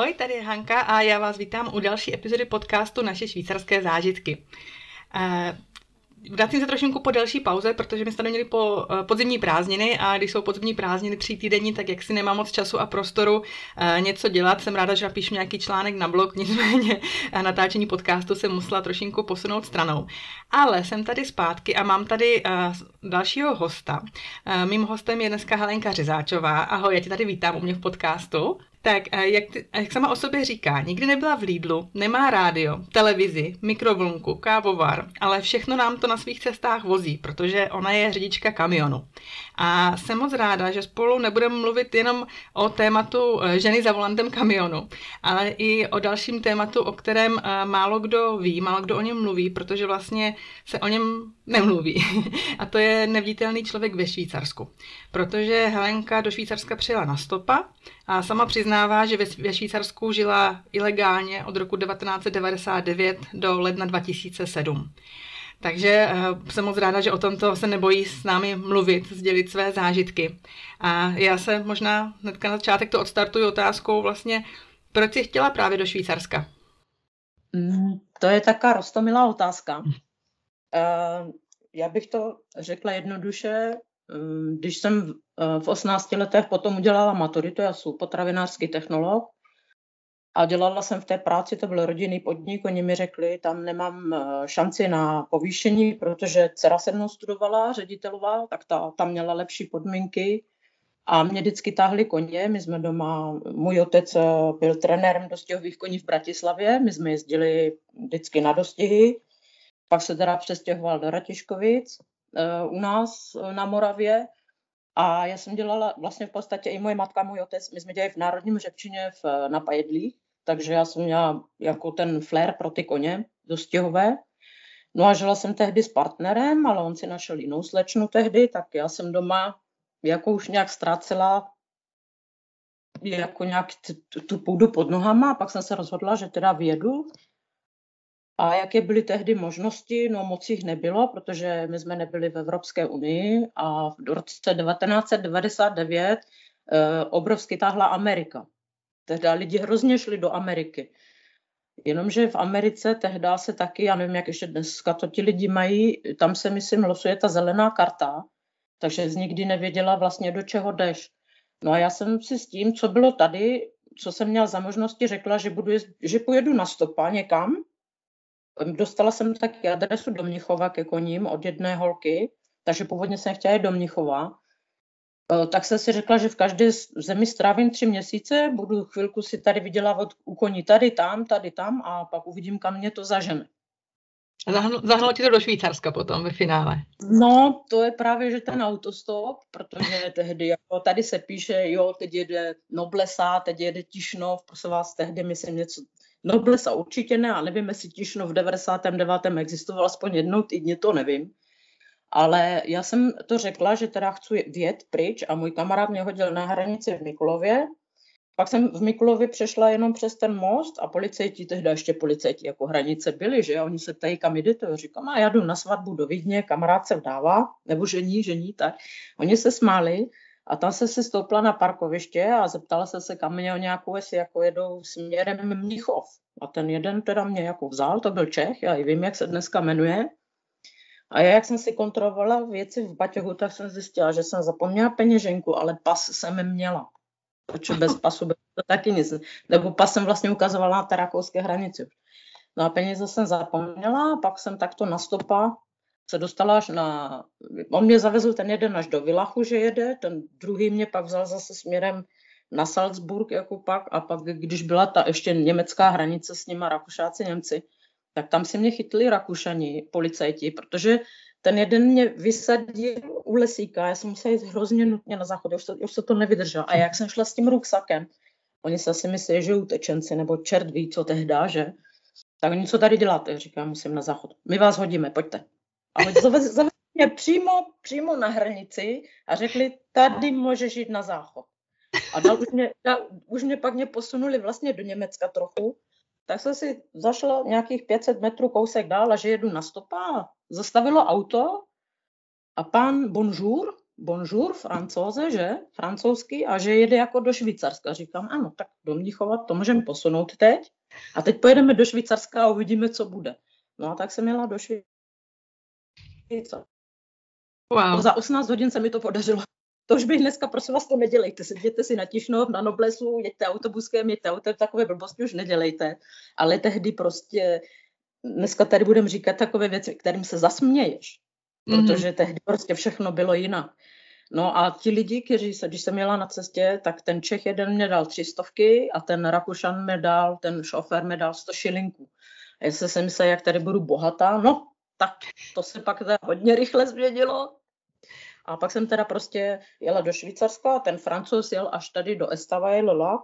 Ahoj, tady je Hanka a já vás vítám u další epizody podcastu Naše švýcarské zážitky. Eh, vracím se trošku po delší pauze, protože my jsme měli po eh, podzimní prázdniny a když jsou podzimní prázdniny tří týdenní, tak jak si nemám moc času a prostoru eh, něco dělat, jsem ráda, že napíšu nějaký článek na blog, nicméně natáčení podcastu jsem musela trošku posunout stranou. Ale jsem tady zpátky a mám tady dalšího hosta. Mým hostem je dneska Helenka Řezáčová. Ahoj, já tě tady vítám u mě v podcastu. Tak, jak, jak sama o sobě říká, nikdy nebyla v Lidlu, nemá rádio, televizi, mikrovlnku, kávovar, ale všechno nám to na svých cestách vozí, protože ona je řidička kamionu. A jsem moc ráda, že spolu nebudeme mluvit jenom o tématu eh, ženy za volantem kamionu, ale i o dalším tématu, o kterém eh, málo kdo ví, málo kdo o něm mluví, protože vlastně se o něm nemluví. A to je neviditelný člověk ve Švýcarsku. Protože Helenka do Švýcarska přijela na stopa a sama přiznává, že ve Švýcarsku žila ilegálně od roku 1999 do ledna 2007. Takže uh, jsem moc ráda, že o tomto se nebojí s námi mluvit, sdělit své zážitky. A já se možná hnedka na začátek to odstartuju otázkou vlastně, proč jsi chtěla právě do Švýcarska? Mm, to je taká rostomilá otázka. Uh, já bych to řekla jednoduše, um, když jsem v, uh, v 18 letech potom udělala maturitu, já jsem potravinářský technolog, a dělala jsem v té práci, to byl rodinný podnik, oni mi řekli, tam nemám eh, šanci na povýšení, protože dcera se mnou studovala, ředitelová, tak ta tam měla lepší podmínky. A mě vždycky táhli koně, my jsme doma, můj otec eh, byl trenérem dostihových koní v Bratislavě, my jsme jezdili vždycky na dostihy, pak se teda přestěhoval do Ratiškovic eh, u nás na Moravě. A já jsem dělala vlastně v podstatě i moje matka, můj otec, my jsme dělali v Národním řepčině v, na Pajedlích, takže já jsem měla jako ten flair pro ty koně dostihové. No a žila jsem tehdy s partnerem, ale on si našel jinou slečnu tehdy, tak já jsem doma jako už nějak ztrácela jako nějak tu půdu pod nohama a pak jsem se rozhodla, že teda vědu a jaké byly tehdy možnosti? No moc jich nebylo, protože my jsme nebyli v Evropské unii a v roce 1999 eh, obrovsky táhla Amerika. Tehdy lidi hrozně šli do Ameriky. Jenomže v Americe tehdy se taky, já nevím, jak ještě dneska to ti lidi mají, tam se, myslím, losuje ta zelená karta, takže z nikdy nevěděla vlastně, do čeho jdeš. No a já jsem si s tím, co bylo tady, co jsem měla za možnosti, řekla, že, budu, že pojedu na stopa někam, Dostala jsem taky adresu do Mnichova ke koním od jedné holky, takže původně jsem chtěla jít do Mnichova. E, tak jsem si řekla, že v každé zemi strávím tři měsíce, budu chvilku si tady vydělávat u koní tady, tam, tady, tam a pak uvidím, kam mě to zažene. Zahnalo ti to do Švýcarska potom ve finále. No, to je právě, že ten autostop, protože tehdy, jako tady se píše, jo, teď jede Noblesa, teď jede Tišnov, prosím vás, tehdy myslím něco Noblesa určitě ne, a nevím, jestli Tišno v 99. existoval aspoň jednou týdně, to nevím. Ale já jsem to řekla, že teda chci vět pryč a můj kamarád mě hodil na hranici v Mikulově. Pak jsem v Mikulově přešla jenom přes ten most a policajti, tehdy ještě policajti jako hranice byli, že oni se ptají, kam jdete. Říkám, a já jdu na svatbu do Vídně, kamarád se vdává, nebo žení, žení, tak. Oni se smáli a tam se si stoupla na parkoviště a zeptala se se, kam měl nějakou, jestli jako jedou směrem Mnichov. A ten jeden teda mě jako vzal, to byl Čech, já i vím, jak se dneska jmenuje. A já, jak jsem si kontrolovala věci v baťohu, tak jsem zjistila, že jsem zapomněla peněženku, ale pas jsem měla. Protože bez pasu by to taky nic. Nebo pas jsem vlastně ukazovala na té rakouské hranici. No a peníze jsem zapomněla, pak jsem takto na stopa se dostala až na... On mě zavezl ten jeden až do Vilachu, že jede, ten druhý mě pak vzal zase směrem na Salzburg jako pak a pak, když byla ta ještě německá hranice s nima Rakušáci, Němci, tak tam si mě chytli Rakušani, policajti, protože ten jeden mě vysadil u lesíka, já jsem musela jít hrozně nutně na záchod, už se, už se to nevydrželo. A jak jsem šla s tím ruksakem, oni se asi myslí, že utečenci, nebo čert ví, co tehdy, že? Tak oni, co tady děláte? Říkám, musím na záchod. My vás hodíme, pojďte. Ale zavezli mě přímo, přímo na hranici a řekli, tady můžeš jít na záchod. A dal, už, mě, dal, už mě pak mě posunuli vlastně do Německa trochu, tak jsem si zašla nějakých 500 metrů kousek dál a že jedu na stopa. Zastavilo auto a pán bonjour, bonjour, francouze, že? Francouzsky a že jede jako do Švýcarska. Říkám, ano, tak do Mnichova to můžeme posunout teď. A teď pojedeme do Švýcarska a uvidíme, co bude. No a tak jsem jela do Švýcarska. Wow. Za 18 hodin se mi to podařilo. To už bych dneska, prosím vás, to nedělejte. Sedíte si na Tišnov, na Noblesu, jeďte autobuskem, jeďte autem, takové blbosti už nedělejte. Ale tehdy prostě, dneska tady budeme říkat takové věci, kterým se zasměješ. Mm-hmm. Protože tehdy prostě všechno bylo jinak. No a ti lidi, kteří se, když jsem jela na cestě, tak ten Čech jeden mě dal tři stovky a ten Rakušan mi dal, ten šofér mi dal sto šilinků. A já jsem myslel, jak tady budu bohatá, no tak to se pak hodně rychle změnilo. A pak jsem teda prostě jela do Švýcarska, ten francouz jel až tady do Estavayer Lola.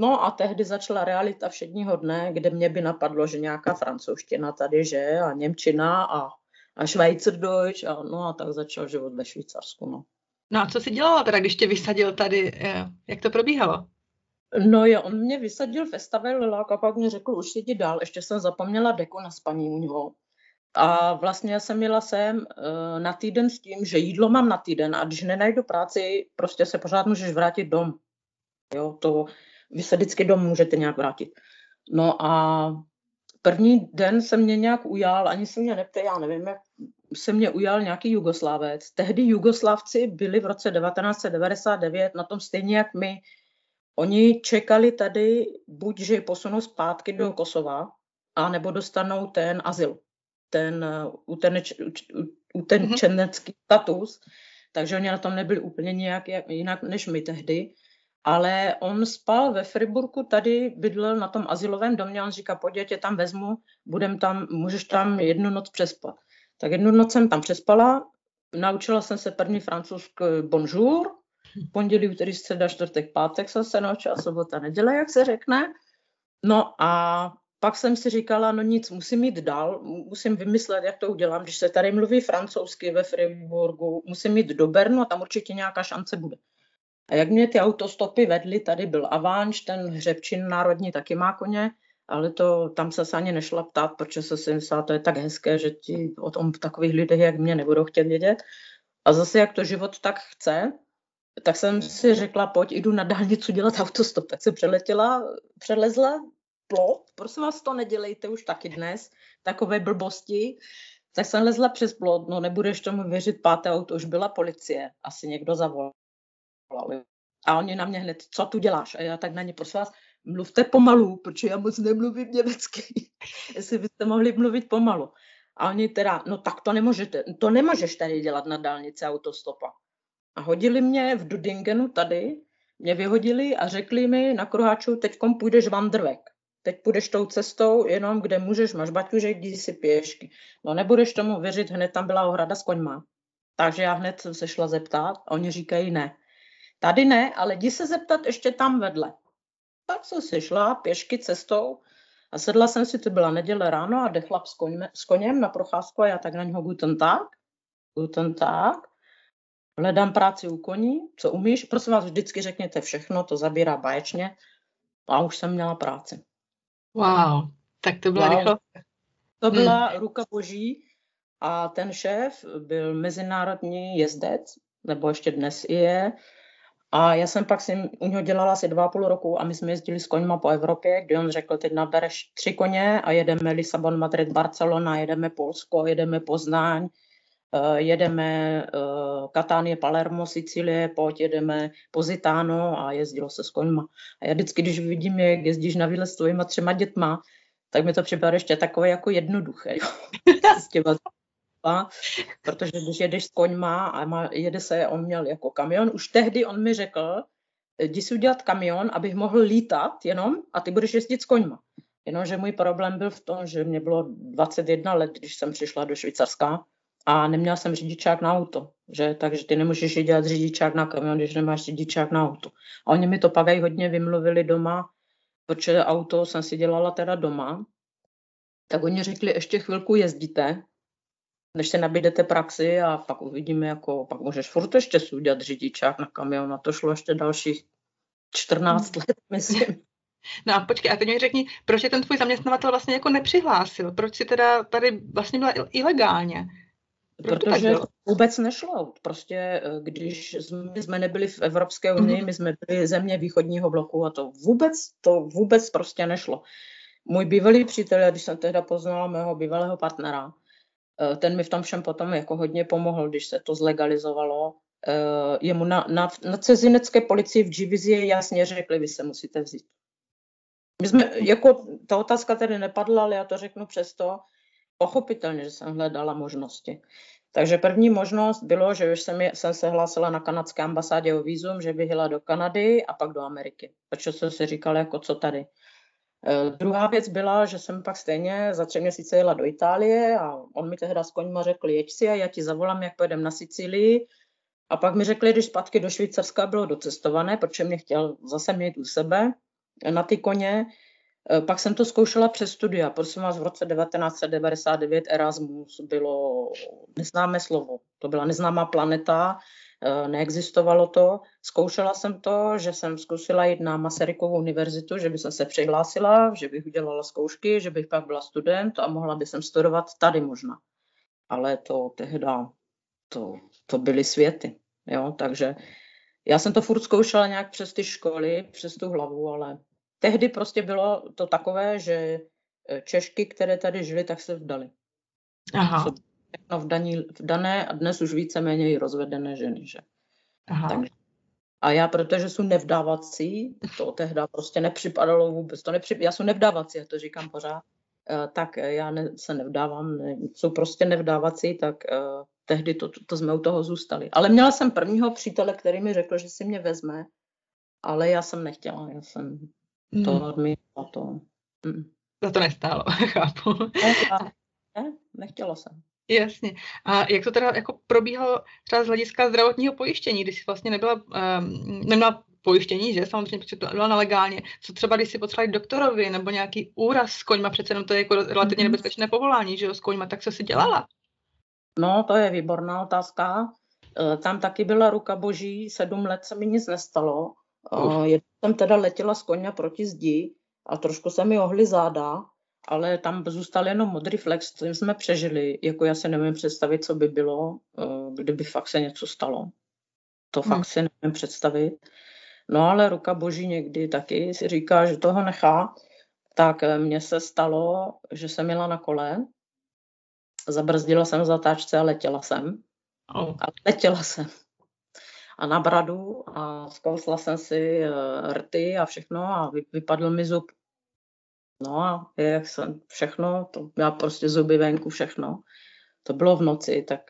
No a tehdy začala realita všedního dne, kde mě by napadlo, že nějaká francouzština tady, že a Němčina a, a Schweizerdeutsch a no a tak začal život ve Švýcarsku, no. No a co jsi dělala teda, když tě vysadil tady? Eh, jak to probíhalo? No jo, on mě vysadil v Estavayer a pak mě řekl, už jdi dál, ještě jsem zapomněla deku na spaní u něho. A vlastně jsem jela sem uh, na týden s tím, že jídlo mám na týden a když nenajdu práci, prostě se pořád můžeš vrátit dom. Jo, to vy se vždycky dom můžete nějak vrátit. No a první den se mě nějak ujal, ani se mě nepte, já nevím, jak se mě ujal nějaký Jugoslávec. Tehdy Jugoslávci byli v roce 1999 na tom stejně jak my. Oni čekali tady buď, že posunou zpátky do Kosova, a nebo dostanou ten azyl ten eh, utenčenecký mm-hmm. status, takže oni na tom nebyli úplně nějak jinak než my tehdy. Ale on spal ve Friburku, tady bydlel na tom asilovém domě, on říká, pojď, tě tam vezmu, budem tam, můžeš tam jednu noc přespat. Tak jednu noc jsem tam přespala, naučila jsem se první francouzský bonjour, pondělí, úterý, středa, čtvrtek, pátek jsem se naučila, sobota, neděle, jak se řekne. No a pak jsem si říkala, no nic, musím jít dál, musím vymyslet, jak to udělám. Když se tady mluví francouzsky ve Friburgu, musím jít do Bernu a tam určitě nějaká šance bude. A jak mě ty autostopy vedly, tady byl Avanč, ten hřebčin národní taky má koně, ale to tam se ani nešla ptát, protože se si myslela, to je tak hezké, že ti o tom takových lidech, jak mě, nebudou chtět vědět. A zase, jak to život tak chce, tak jsem si řekla, pojď, jdu na dálnici dělat autostop. Tak jsem přeletěla, přelezla plot, prosím vás, to nedělejte už taky dnes, takové blbosti. Tak jsem lezla přes plot, no nebudeš tomu věřit, páté auto už byla policie, asi někdo zavolal. A oni na mě hned, co tu děláš? A já tak na ně, prosím vás, mluvte pomalu, protože já moc nemluvím německy. Jestli byste mohli mluvit pomalu. A oni teda, no tak to nemůžete, to nemůžeš tady dělat na dálnici autostopa. A hodili mě v Dudingenu tady, mě vyhodili a řekli mi na kruháču, teďkom půjdeš vandrvek teď půjdeš tou cestou jenom, kde můžeš, máš baťužek, jdi si pěšky. No nebudeš tomu věřit, hned tam byla ohrada s koňma. Takže já hned jsem se šla zeptat a oni říkají ne. Tady ne, ale jdi se zeptat ještě tam vedle. Tak jsem si šla pěšky cestou a sedla jsem si, to byla neděle ráno a jde chlap s, koňme, s koněm na procházku a já tak na něho guten tak, guten tak. Hledám práci u koní, co umíš, prosím vás, vždycky řekněte všechno, to zabírá báječně a už jsem měla práci. Wow, tak to byla wow. rychlo. To byla hmm. ruka boží a ten šéf byl mezinárodní jezdec, nebo ještě dnes je. A já jsem pak si u něho dělala asi dva a půl roku a my jsme jezdili s koňma po Evropě, kdy on řekl, teď nabereš tři koně a jedeme Lisabon, Madrid, Barcelona, jedeme Polsko, jedeme Poznáň, uh, jedeme uh, Katánie, Palermo, Sicílie, pojď, jedeme Pozitano a jezdilo se s koňma. A já vždycky, když vidím, jak jezdíš na výlet s tvojima třema dětma, tak mi to připadá ještě takové jako jednoduché. S těma protože když jedeš s koňma a má, jede se, on měl jako kamion, už tehdy on mi řekl, jdi si udělat kamion, abych mohl lítat jenom a ty budeš jezdit s koňma. Jenomže můj problém byl v tom, že mě bylo 21 let, když jsem přišla do Švýcarska a neměla jsem řidičák na auto, že? takže ty nemůžeš dělat řidičák na kamion, když nemáš řidičák na auto. A oni mi to pak i hodně vymluvili doma, protože auto jsem si dělala teda doma, tak oni řekli, ještě chvilku jezdíte, než se nabídete praxi a pak uvidíme, jako pak můžeš furt ještě si udělat řidičák na kamion a to šlo ještě dalších 14 let, myslím. No a počkej, a teď mi řekni, proč je ten tvůj zaměstnavatel vlastně jako nepřihlásil? Proč si teda tady vlastně byla ilegálně? Protože to vůbec nešlo. Prostě eh, když jsme, jsme nebyli v Evropské unii, mhm. my jsme byli země východního bloku a to vůbec, to vůbec prostě nešlo. Můj bývalý přítel, když jsem tehda poznala mého bývalého partnera, eh, ten mi v tom všem potom jako hodně pomohl, když se to zlegalizovalo. Eh, jemu na, na, na cizinecké policii v Givizi jasně řekli, vy se musíte vzít. My jsme, jako ta otázka tady nepadla, ale já to řeknu přesto, pochopitelně, že jsem hledala možnosti. Takže první možnost bylo, že už jsem, jsem se hlásila na kanadské ambasádě o vízum, že bych jela do Kanady a pak do Ameriky. Protože jsem si říkala, jako co tady. E, druhá věc byla, že jsem pak stejně za tři měsíce jela do Itálie a on mi tehdy s koňma řekl, jeď si a já ti zavolám, jak pojedem na Sicílii. A pak mi řekli, když zpátky do Švýcarska bylo docestované, protože mě chtěl zase mít u sebe na ty koně, pak jsem to zkoušela přes studia. Prosím vás, v roce 1999 Erasmus bylo neznámé slovo. To byla neznámá planeta, eh, neexistovalo to. Zkoušela jsem to, že jsem zkusila jít na Masarykovou univerzitu, že bych se přihlásila, že bych udělala zkoušky, že bych pak byla student a mohla bych studovat tady možná. Ale to tehda, to, to byly světy. Jo? Takže já jsem to furt zkoušela nějak přes ty školy, přes tu hlavu, ale tehdy prostě bylo to takové, že eh, Češky, které tady žili, tak se vdali. Aha. Všechno vdaní, vdané a dnes už víceméně i rozvedené ženy, že? Aha. Tak, a já, protože jsou nevdávací, to tehdy prostě nepřipadalo vůbec, to nepřip, já jsem nevdávací, já to říkám pořád, eh, tak já ne, se nevdávám, ne, jsou prostě nevdávací, tak uh, tehdy to, to, to jsme u toho zůstali. Ale měla jsem prvního přítele, který mi řekl, že si mě vezme, ale já jsem nechtěla, já jsem to mm. odmítla to. Mm. Za to nestálo, chápu. Ne, ne, nechtělo jsem. Jasně. A jak to teda jako probíhalo třeba z hlediska zdravotního pojištění, když jsi vlastně nebyla, um, neměla pojištění, že samozřejmě, protože to byla nelegálně. Co třeba, když si potřebovali doktorovi nebo nějaký úraz s koňma, přece jenom to je jako relativně mm-hmm. nebezpečné povolání, že jo, s koňma, tak co si dělala? No, to je výborná otázka. E, tam taky byla ruka boží, sedm let se mi nic nestalo. Uh. Jednou jsem teda letěla z koně proti zdi a trošku se mi ohly záda, ale tam zůstal jenom modrý flex, co jsme přežili. Jako já si nevím představit, co by bylo, uh, kdyby fakt se něco stalo. To hmm. fakt si nevím představit. No ale ruka boží někdy taky si říká, že toho nechá. Tak eh, mně se stalo, že jsem jela na kole, zabrzdila jsem v zatáčce a letěla jsem. Oh. A letěla jsem a na bradu a zkousla jsem si eh, rty a všechno a vypadl mi zub. No a jak jsem všechno, to já prostě zuby venku, všechno. To bylo v noci, tak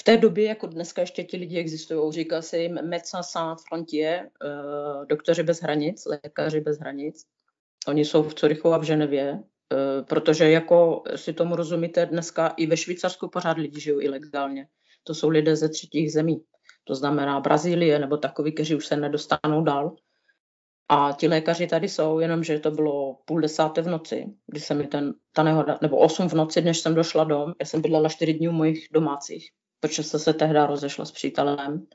v té době, jako dneska ještě ti lidi existují, říká se jim Médecins Sans Frontier, uh, doktoři bez hranic, lékaři bez hranic. Oni jsou v Curychu a v Ženevě, uh, protože jako si tomu rozumíte, dneska i ve Švýcarsku pořád lidi žijou ilegálně. To jsou lidé ze třetích zemí to znamená Brazílie nebo takový, kteří už se nedostanou dál. A ti lékaři tady jsou, jenomže to bylo půl desáté v noci, kdy se mi ten, ta nehoda, nebo osm v noci, než jsem došla dom. Já jsem bydlela čtyři dní u mojich domácích, protože jsem se tehdy rozešla s přítelem.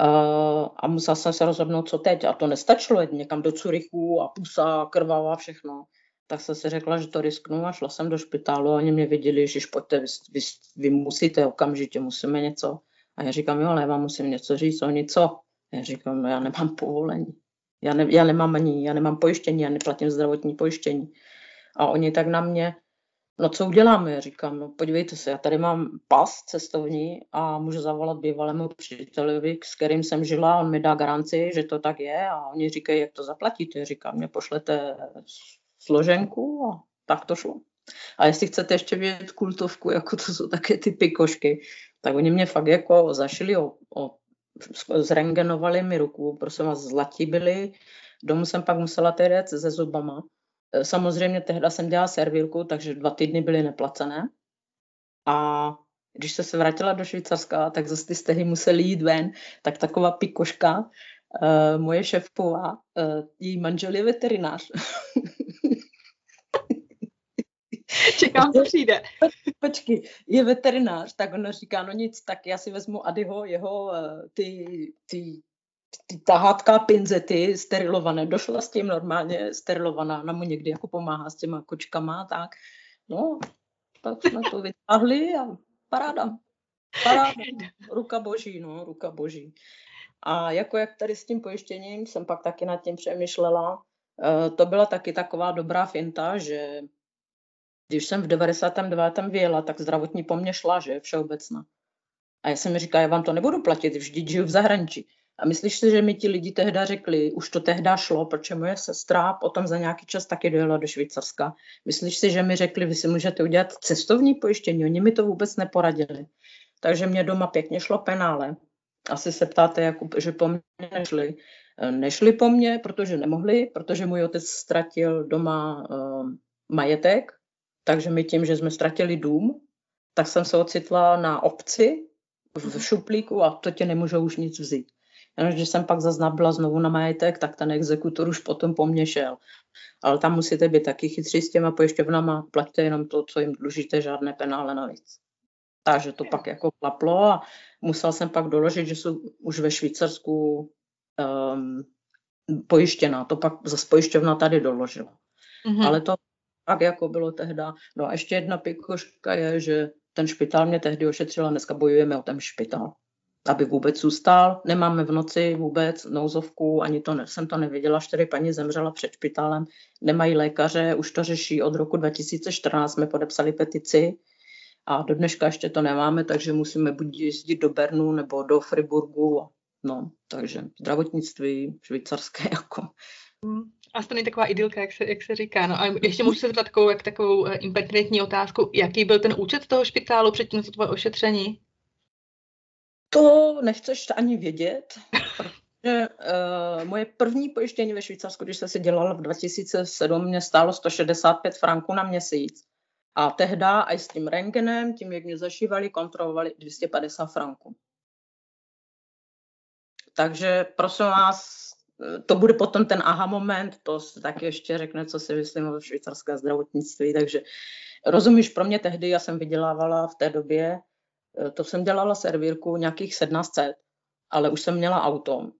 Uh, a musela jsem se rozhodnout, co teď. A to nestačilo jít někam do Curychu a pusa, krvavá, všechno. Tak jsem si řekla, že to risknu a šla jsem do špitálu a oni mě viděli, že pojďte, vy, vy, vy musíte okamžitě, musíme něco. A já říkám, jo, ale já vám musím něco říct, oni co? Já říkám, no já nemám povolení. Já, ne, já nemám ani, já nemám pojištění, já neplatím zdravotní pojištění. A oni tak na mě, no co uděláme? Já říkám, no podívejte se, já tady mám pas cestovní a můžu zavolat bývalému přítelovi, s kterým jsem žila, on mi dá garanci, že to tak je a oni říkají, jak to zaplatíte. Já říkám, mě pošlete složenku a tak to šlo. A jestli chcete ještě vědět kultovku, jako to jsou také ty pikošky, tak oni mě fakt jako zašili, o, o, zrengenovali mi ruku, prosím vás, zlatí byli, domů jsem pak musela tedy se zubama. E, samozřejmě tehda jsem dělala servírku, takže dva týdny byly neplacené. A když se se vrátila do Švýcarska, tak zase ty stehy museli jít ven, tak taková pikoška, uh, moje šéfová, uh, její manžel je veterinář. Čekám, co přijde. Počkej, je veterinář, tak on říká, no nic, tak já si vezmu Adyho, jeho eh, ty, ty, ty tahátka pinzety sterilované. Došla s tím normálně sterilovaná, na mu někdy jako pomáhá s těma kočkama, tak. No, tak jsme to vytáhli a paráda. Paráda. Ruka boží, no, ruka boží. A jako jak tady s tím pojištěním jsem pak taky nad tím přemýšlela, eh, to byla taky taková dobrá finta, že když jsem v 99. vyjela, tak zdravotní po mně šla, že, všeobecná. A já jsem mi říkala, já vám to nebudu platit, vždyť žiju v zahraničí. A myslíš si, že mi ti lidi tehdy řekli, už to tehdy šlo, protože moje sestra potom za nějaký čas taky dojela do Švýcarska. Myslíš si, že mi řekli, vy si můžete udělat cestovní pojištění? Oni mi to vůbec neporadili. Takže mě doma pěkně šlo penále. Asi se ptáte, jako, že po mně nešli. Nešli po mně, protože nemohli, protože můj otec ztratil doma uh, majetek, takže my tím, že jsme ztratili dům, tak jsem se ocitla na obci v mhm. šuplíku a to tě nemůžou už nic vzít. Jenom, když jsem pak zase nabila znovu na majetek, tak ten exekutor už potom po mně šel. Ale tam musíte být taky chytří s těma pojišťovnama, platíte jenom to, co jim dlužíte, žádné penále navíc. Takže to pak jako klaplo a musel jsem pak doložit, že jsou už ve Švýcarsku um, pojištěná. To pak zase pojišťovna tady doložila. Mm-hmm. Ale to pak jako bylo tehda. No a ještě jedna pikoška je, že ten špitál mě tehdy ošetřil a dneska bojujeme o ten špitál aby vůbec zůstal. Nemáme v noci vůbec nouzovku, ani to ne, jsem to nevěděla, čtyři paní zemřela před špitálem, nemají lékaře, už to řeší od roku 2014, jsme podepsali petici a do dneška ještě to nemáme, takže musíme buď jezdit do Bernu nebo do Friburgu, no, takže zdravotnictví švýcarské jako. Hmm. A to není taková idylka, jak se, jak se říká. No a ještě můžu se zeptat takovou, jak takovou eh, impertinentní otázku. Jaký byl ten účet toho špitálu předtím, co tvoje ošetření? To nechceš ani vědět, protože uh, moje první pojištění ve Švýcarsku, když jsem si dělala v 2007, mě stálo 165 franků na měsíc. A tehda i s tím rengenem, tím, jak mě zašívali, kontrolovali 250 franků. Takže prosím vás, to bude potom ten aha moment, to tak ještě řekne, co si myslím o švýcarské zdravotnictví. Takže rozumíš, pro mě tehdy, já jsem vydělávala v té době Eh, to jsem dělala servírku nějakých 1700, ale už jsem měla auto.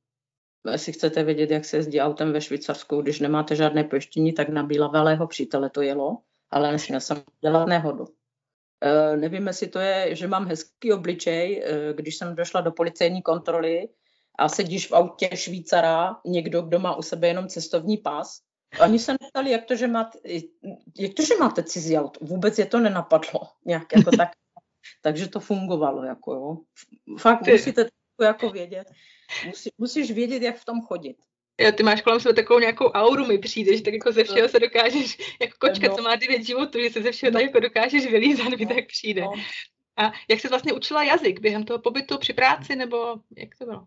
Jestli chcete vědět, jak se jezdí autem ve Švýcarsku, když nemáte žádné pojištění, tak na bílavého přítele to jelo, ale nesměl jsem dělat nehodu. E, nevím, jestli to je, že mám hezký obličej, e, když jsem došla do policejní kontroly a sedíš v autě Švýcara, někdo, kdo má u sebe jenom cestovní pas, Oni se neptali, jak to, že máte, jak to, že máte cizí auto. Vůbec je to nenapadlo. Nějak jako tak takže to fungovalo, jako jo. Fakt musíte to jako vědět. Musí, musíš vědět, jak v tom chodit. Jo, ty máš kolem sebe takovou nějakou auru, mi přijdeš, tak jako ze všeho se dokážeš, jako kočka, no. co má devět životů, že se ze všeho tak jako dokážeš vylízat, mi tak přijde. No. A jak se vlastně učila jazyk během toho pobytu při práci, nebo jak to bylo?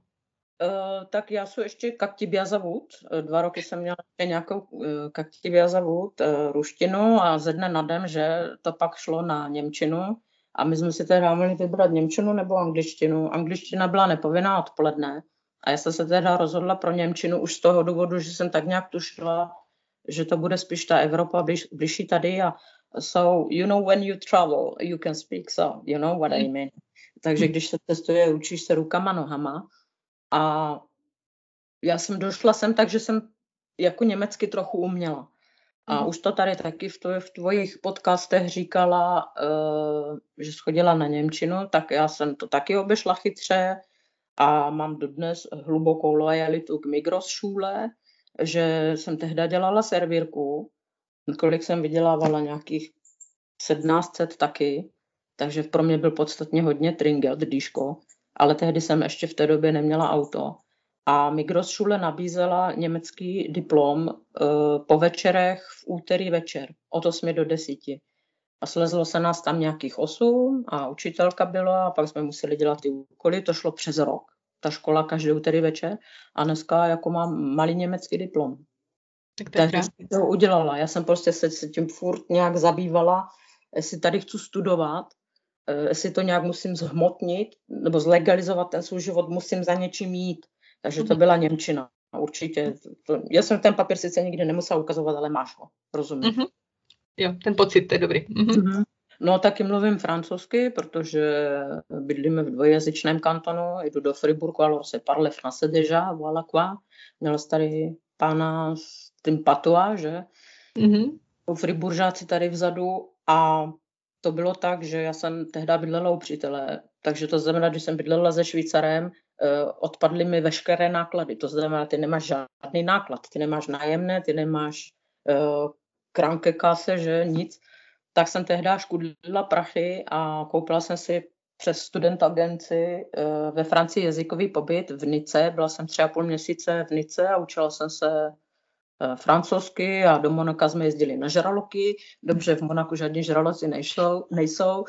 Uh, tak já jsem ještě Kaktibia zavůd. Uh, dva roky jsem měla ještě nějakou uh, Kaktibia zavůd, uh, ruštinu a ze dne na den, že to pak šlo na Němčinu. A my jsme si teda mohli vybrat Němčinu nebo angličtinu. Angličtina byla nepovinná odpoledne. A já jsem se teda rozhodla pro Němčinu už z toho důvodu, že jsem tak nějak tušila, že to bude spíš ta Evropa blíž, blížší tady a so you know when you travel you can speak so you know what I mean. Takže když se testuje, učíš se rukama, nohama a já jsem došla sem tak, že jsem jako německy trochu uměla. A mm. už to tady taky v, tvo, v tvojich podcastech říkala, uh, že schodila na Němčinu, tak já jsem to taky obešla chytře. A mám dodnes hlubokou lojalitu k Migros šule, že jsem tehda dělala servírku, kolik jsem vydělávala? Nějakých 1700 taky, takže pro mě byl podstatně hodně tringel, dýško, ale tehdy jsem ještě v té době neměla auto. A Migros Schule nabízela německý diplom uh, po večerech v úterý večer od 8 do 10. A slezlo se nás tam nějakých 8 a učitelka byla a pak jsme museli dělat ty úkoly, to šlo přes rok. Ta škola každý úterý večer a dneska jako mám malý německý diplom. Tak to Takže jsem to udělala. Já jsem prostě se, se tím furt nějak zabývala, jestli tady chci studovat, jestli to nějak musím zhmotnit nebo zlegalizovat ten svůj život, musím za něčím jít. Takže to mhm. byla Němčina. Určitě. To, já jsem ten papír sice nikdy nemusela ukazovat, ale máš ho. Rozumím. Mm-hmm. Jo, ten pocit, to je dobrý. Mm-hmm. No taky mluvím francouzsky, protože bydlíme v dvojjazyčném kantonu, jdu do Friburgu, alors se parle français déjà, voilà quoi. Měl tady pána s tím patois, že? Mm-hmm. Friburžáci tady vzadu a to bylo tak, že já jsem tehdy bydlela u přítele, takže to znamená, když jsem bydlela se Švýcarem, eh, odpadly mi veškeré náklady. To znamená, ty nemáš žádný náklad, ty nemáš nájemné, ty nemáš uh, kranke kase, že nic. Tak jsem tehdy škudlila prachy a koupila jsem si přes student agenci uh, ve Francii jazykový pobyt v Nice. Byla jsem tři a půl měsíce v Nice a učila jsem se Eh, francouzsky a do Monaka jsme jezdili na žraloky. Dobře, v Monaku žádní žraloci nejsou, nejsou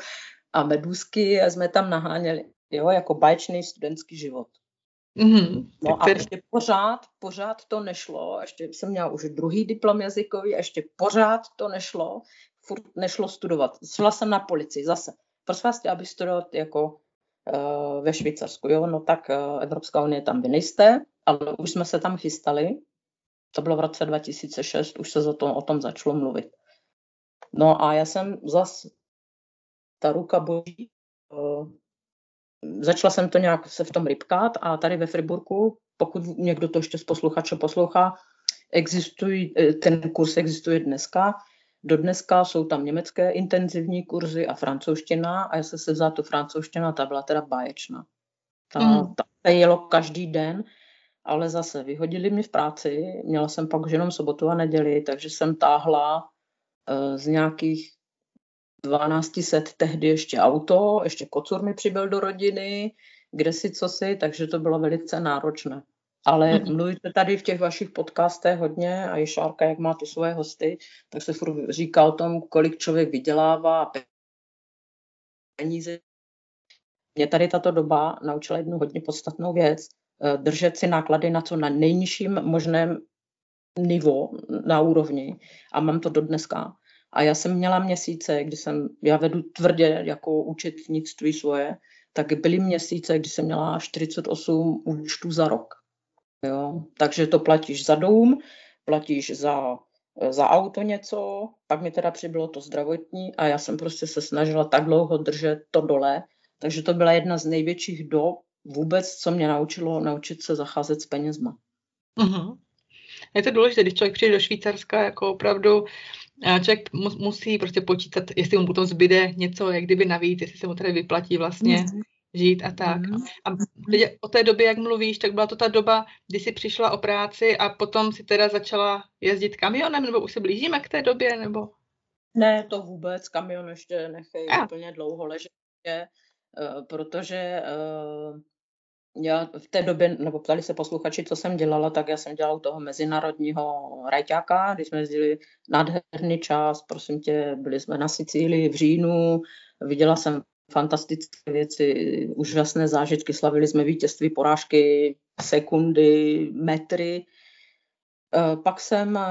a medůzky a jsme tam naháněli, jo, jako baječný studentský život. Mm-hmm, no a ještě pořád, pořád to nešlo, ještě jsem měla už druhý diplom jazykový a ještě pořád to nešlo, furt nešlo studovat. Šla jsem na policii zase. Prosím vás, aby studovat jako uh, ve Švýcarsku, jo, no tak uh, Evropská unie tam vy nejste, ale už jsme se tam chystali, to bylo v roce 2006, už se za to, o tom začalo mluvit. No a já jsem zas ta ruka boží, uh, začala jsem to nějak se v tom rybkat a tady ve Friburku, pokud někdo to ještě z posluchače poslouchá, existují, eh, ten kurz existuje dneska, do dneska jsou tam německé intenzivní kurzy a francouzština a já jsem se vzala tu francouzština, ta byla teda báječná. Ta, mm. ta jelo každý den ale zase vyhodili mě v práci, měla jsem pak už jenom sobotu a neděli, takže jsem táhla uh, z nějakých 1200 tehdy ještě auto, ještě kocur mi přibyl do rodiny, kde si co si, takže to bylo velice náročné. Ale mm-hmm. mluvíte tady v těch vašich podcastech hodně a i Šárka, jak má ty svoje hosty, tak se furt říká o tom, kolik člověk vydělává a peníze. Mě tady tato doba naučila jednu hodně podstatnou věc, Eh, držet si náklady na co na nejnižším možném nivo na úrovni a mám to do dneska. A já jsem měla měsíce, kdy jsem, já vedu tvrdě jako účetnictví svoje, tak byly měsíce, kdy jsem měla 48 účtů za rok. Jo? Takže to platíš za dům, platíš za, za auto něco, pak mi teda přibylo to zdravotní a já jsem prostě se snažila tak dlouho držet to dole, takže to byla jedna z největších dob, vůbec, co mě naučilo, naučit se zacházet s penězma. Uh-huh. Je to důležité, když člověk přijde do Švýcarska, jako opravdu eh, člověk musí prostě počítat, jestli mu potom zbyde něco, jak kdyby navíc, jestli se mu tady vyplatí vlastně uh-huh. žít a tak. Uh-huh. A teď o té době, jak mluvíš, tak byla to ta doba, kdy jsi přišla o práci a potom si teda začala jezdit kamionem, nebo už se blížíme k té době, nebo? Ne, to vůbec, kamion ještě nechej úplně dlouho ležet, eh, protože uh, já v té době, nebo ptali se posluchači, co jsem dělala, tak já jsem dělala u toho mezinárodního rajťáka, když jsme jezdili nádherný čas, prosím tě, byli jsme na Sicílii v říjnu, viděla jsem fantastické věci, úžasné zážitky, slavili jsme vítězství, porážky, sekundy, metry. E, pak jsem e,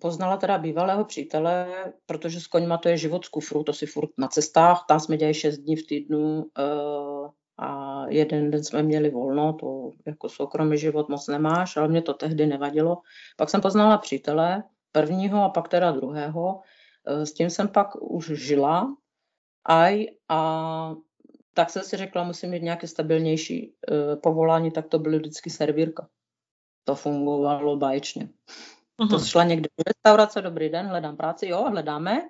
poznala teda bývalého přítele, protože s koňma to je život z kufru, to si furt na cestách, tam jsme dělali 6 dní v týdnu, e, a jeden den jsme měli volno, to jako soukromý život moc nemáš, ale mě to tehdy nevadilo. Pak jsem poznala přítele, prvního a pak teda druhého, e, s tím jsem pak už žila aj a tak jsem si řekla, musím mít nějaké stabilnější uh, povolání, tak to byly vždycky servírka. To fungovalo báječně. Uh-huh. To šla někde do restaurace, dobrý den, hledám práci, jo, hledáme,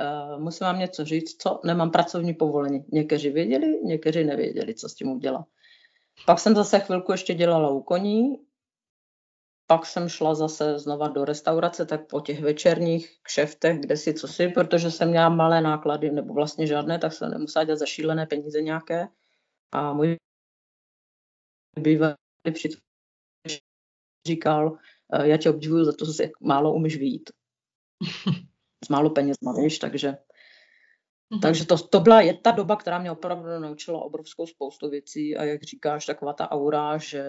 Uh, musím vám něco říct, co nemám pracovní povolení. Někteří věděli, někteří nevěděli, co s tím udělat. Pak jsem zase chvilku ještě dělala u koní, pak jsem šla zase znova do restaurace, tak po těch večerních kšeftech, kde si co si, protože jsem měla malé náklady, nebo vlastně žádné, tak jsem nemusela dělat zašílené peníze nějaké. A můj bývalý přítel říkal, eh, já tě obdivuju za to, že málo umíš vyjít. s málo peněz, víš, takže mm-hmm. takže to, to byla je ta doba, která mě opravdu naučila obrovskou spoustu věcí a jak říkáš, taková ta aura, že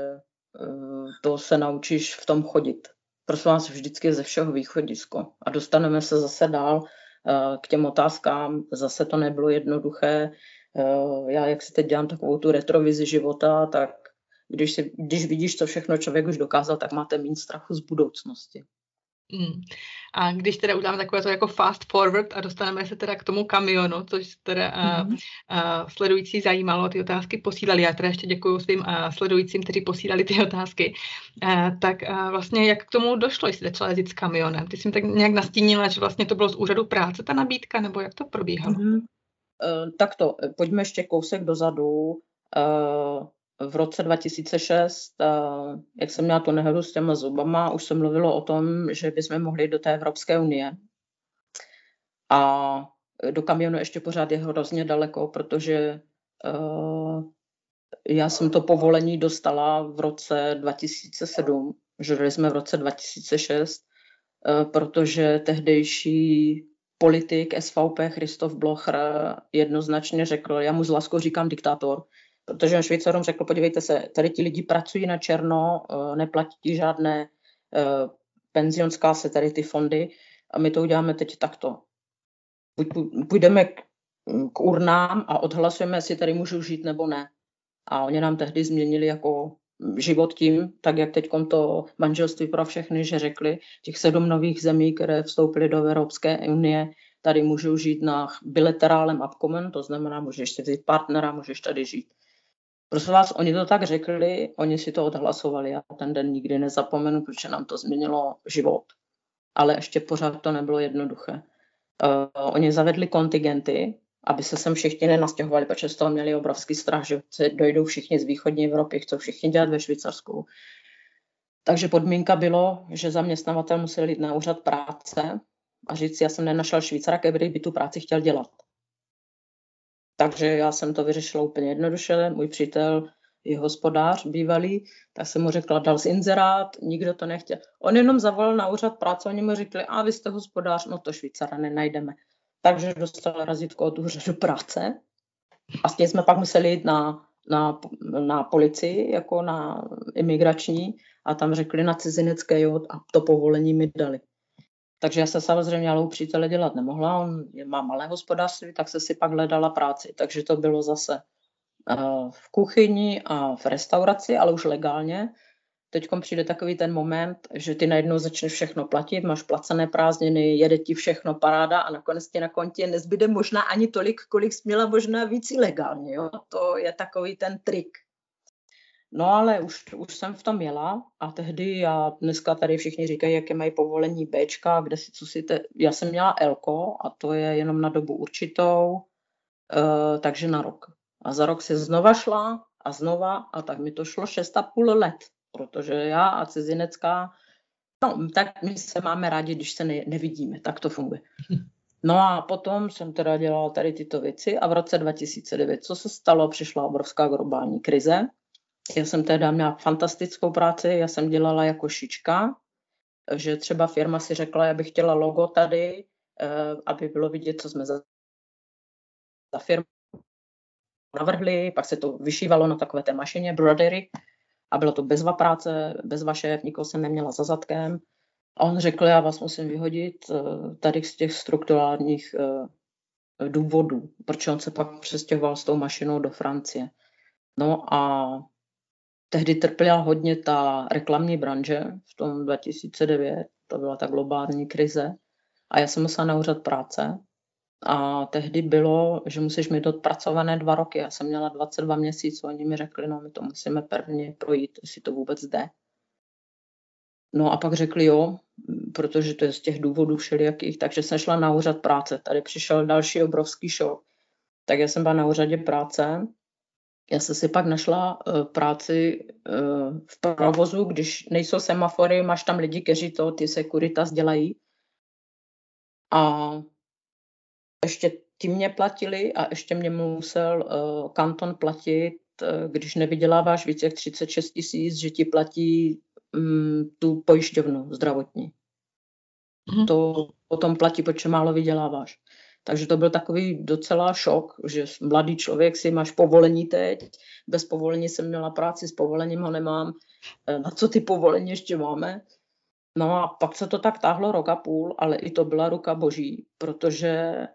uh, to se naučíš v tom chodit. Prosím vás, vždycky ze všeho východisko. A dostaneme se zase dál uh, k těm otázkám. Zase to nebylo jednoduché. Uh, já, jak si teď dělám takovou tu retrovizi života, tak když, si, když vidíš, co všechno člověk už dokázal, tak máte méně strachu z budoucnosti. Hmm. A když teda uděláme takové to jako fast forward a dostaneme se teda k tomu kamionu, což teda mm-hmm. uh, uh, sledující zajímalo, ty otázky posílali. Já teda ještě děkuji svým uh, sledujícím, kteří posílali ty otázky. Uh, tak uh, vlastně jak k tomu došlo, jestli začala jezdit s kamionem? Ty jsi mi tak nějak nastínila, že vlastně to bylo z úřadu práce ta nabídka, nebo jak to probíhalo? Mm-hmm. Uh, tak to, pojďme ještě kousek dozadu. Uh, v roce 2006, jak jsem měla tu nehodu s těma zubama, už se mluvilo o tom, že bychom mohli do té Evropské unie. A do kamionu ještě pořád je hrozně daleko, protože uh, já jsem to povolení dostala v roce 2007, že jsme v roce 2006, uh, protože tehdejší politik SVP Christoph Blocher jednoznačně řekl, já mu z láskou říkám diktátor, protože Švýcarům řekl, podívejte se, tady ti lidi pracují na černo, eh, neplatí žádné eh, penzionská se tady ty fondy a my to uděláme teď takto. Půjdeme k, k urnám a odhlasujeme, jestli tady můžu žít nebo ne. A oni nám tehdy změnili jako život tím, tak jak teď to manželství pro všechny, že řekli, těch sedm nových zemí, které vstoupily do Evropské unie, tady můžou žít na bilaterálem abkomen, to znamená, můžeš si vzít partnera, můžeš tady žít. Prosím vás, oni to tak řekli, oni si to odhlasovali. Já ten den nikdy nezapomenu, protože nám to změnilo život. Ale ještě pořád to nebylo jednoduché. Uh, oni zavedli kontingenty, aby se sem všichni nenastěhovali, protože z toho měli obrovský strach, že dojdou všichni z východní Evropy, chcou všichni dělat ve Švýcarsku. Takže podmínka bylo, že zaměstnavatel musel jít na úřad práce a říct, já jsem nenašel Švýcara, který by tu práci chtěl dělat. Takže já jsem to vyřešila úplně jednoduše. Můj přítel je hospodář bývalý, tak jsem mu řekla, dal z inzerát, nikdo to nechtěl. On jenom zavolal na úřad práce, oni mu řekli, a vy jste hospodář, no to Švýcara nenajdeme. Takže dostal razítko od úřadu práce a s tím jsme pak museli jít na, na, na policii, jako na imigrační a tam řekli na cizinecké jod a to povolení mi dali. Takže já se samozřejmě ale u přítele dělat nemohla, on má malé hospodářství, tak se si pak hledala práci. Takže to bylo zase uh, v kuchyni a v restauraci, ale už legálně. Teď přijde takový ten moment, že ty najednou začneš všechno platit, máš placené prázdniny, jede ti všechno paráda a nakonec ti na kontě nezbyde možná ani tolik, kolik jsi měla možná víc legálně. Jo? To je takový ten trik. No ale už, už jsem v tom jela a tehdy já dneska tady všichni říkají, jaké mají povolení Bčka, kde si, co si te, já jsem měla Lko a to je jenom na dobu určitou, uh, takže na rok. A za rok si znova šla a znova a tak mi to šlo 6,5 let, protože já a cizinecká, no tak my se máme rádi, když se ne, nevidíme, tak to funguje. No a potom jsem teda dělala tady tyto věci a v roce 2009, co se stalo, přišla obrovská globální krize, já jsem teda měla fantastickou práci, já jsem dělala jako šička, že třeba firma si řekla, já bych chtěla logo tady, eh, aby bylo vidět, co jsme za, za firmu navrhli, pak se to vyšívalo na takové té mašině, brodery, a bylo to bezva práce, bezva šéf, nikoho jsem neměla za zadkem. A on řekl, já vás musím vyhodit eh, tady z těch strukturálních eh, důvodů, proč on se pak přestěhoval s tou mašinou do Francie. No a tehdy trpěla hodně ta reklamní branže v tom 2009, to byla ta globální krize a já jsem musela na úřad práce a tehdy bylo, že musíš mít odpracované dva roky. Já jsem měla 22 měsíců, oni mi řekli, no my to musíme prvně projít, jestli to vůbec jde. No a pak řekli jo, protože to je z těch důvodů všelijakých, takže jsem šla na úřad práce. Tady přišel další obrovský šok. Tak já jsem byla na úřadě práce já jsem si pak našla uh, práci uh, v provozu, když nejsou semafory, máš tam lidi, kteří to ty sekuritas dělají. A ještě ti mě platili a ještě mě musel uh, kanton platit, uh, když nevyděláváš více jak 36 tisíc, že ti platí um, tu pojišťovnu zdravotní. Mm. To potom platí, protože málo vyděláváš. Takže to byl takový docela šok, že mladý člověk si máš povolení teď, bez povolení jsem měla práci, s povolením ho nemám, eh, na co ty povolení ještě máme. No a pak se to tak táhlo rok a půl, ale i to byla ruka boží, protože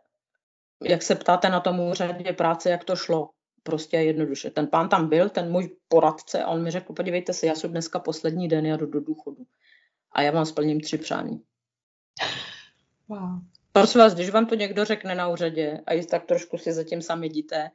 jak se ptáte na tom úřadě práce, jak to šlo, prostě jednoduše. Ten pán tam byl, ten můj poradce, a on mi řekl, podívejte se, já jsem dneska poslední den, já jdu do důchodu a já vám splním tři přání. Wow. Prosím vás, když vám to někdo řekne na úřadě a tak trošku si zatím sami díte,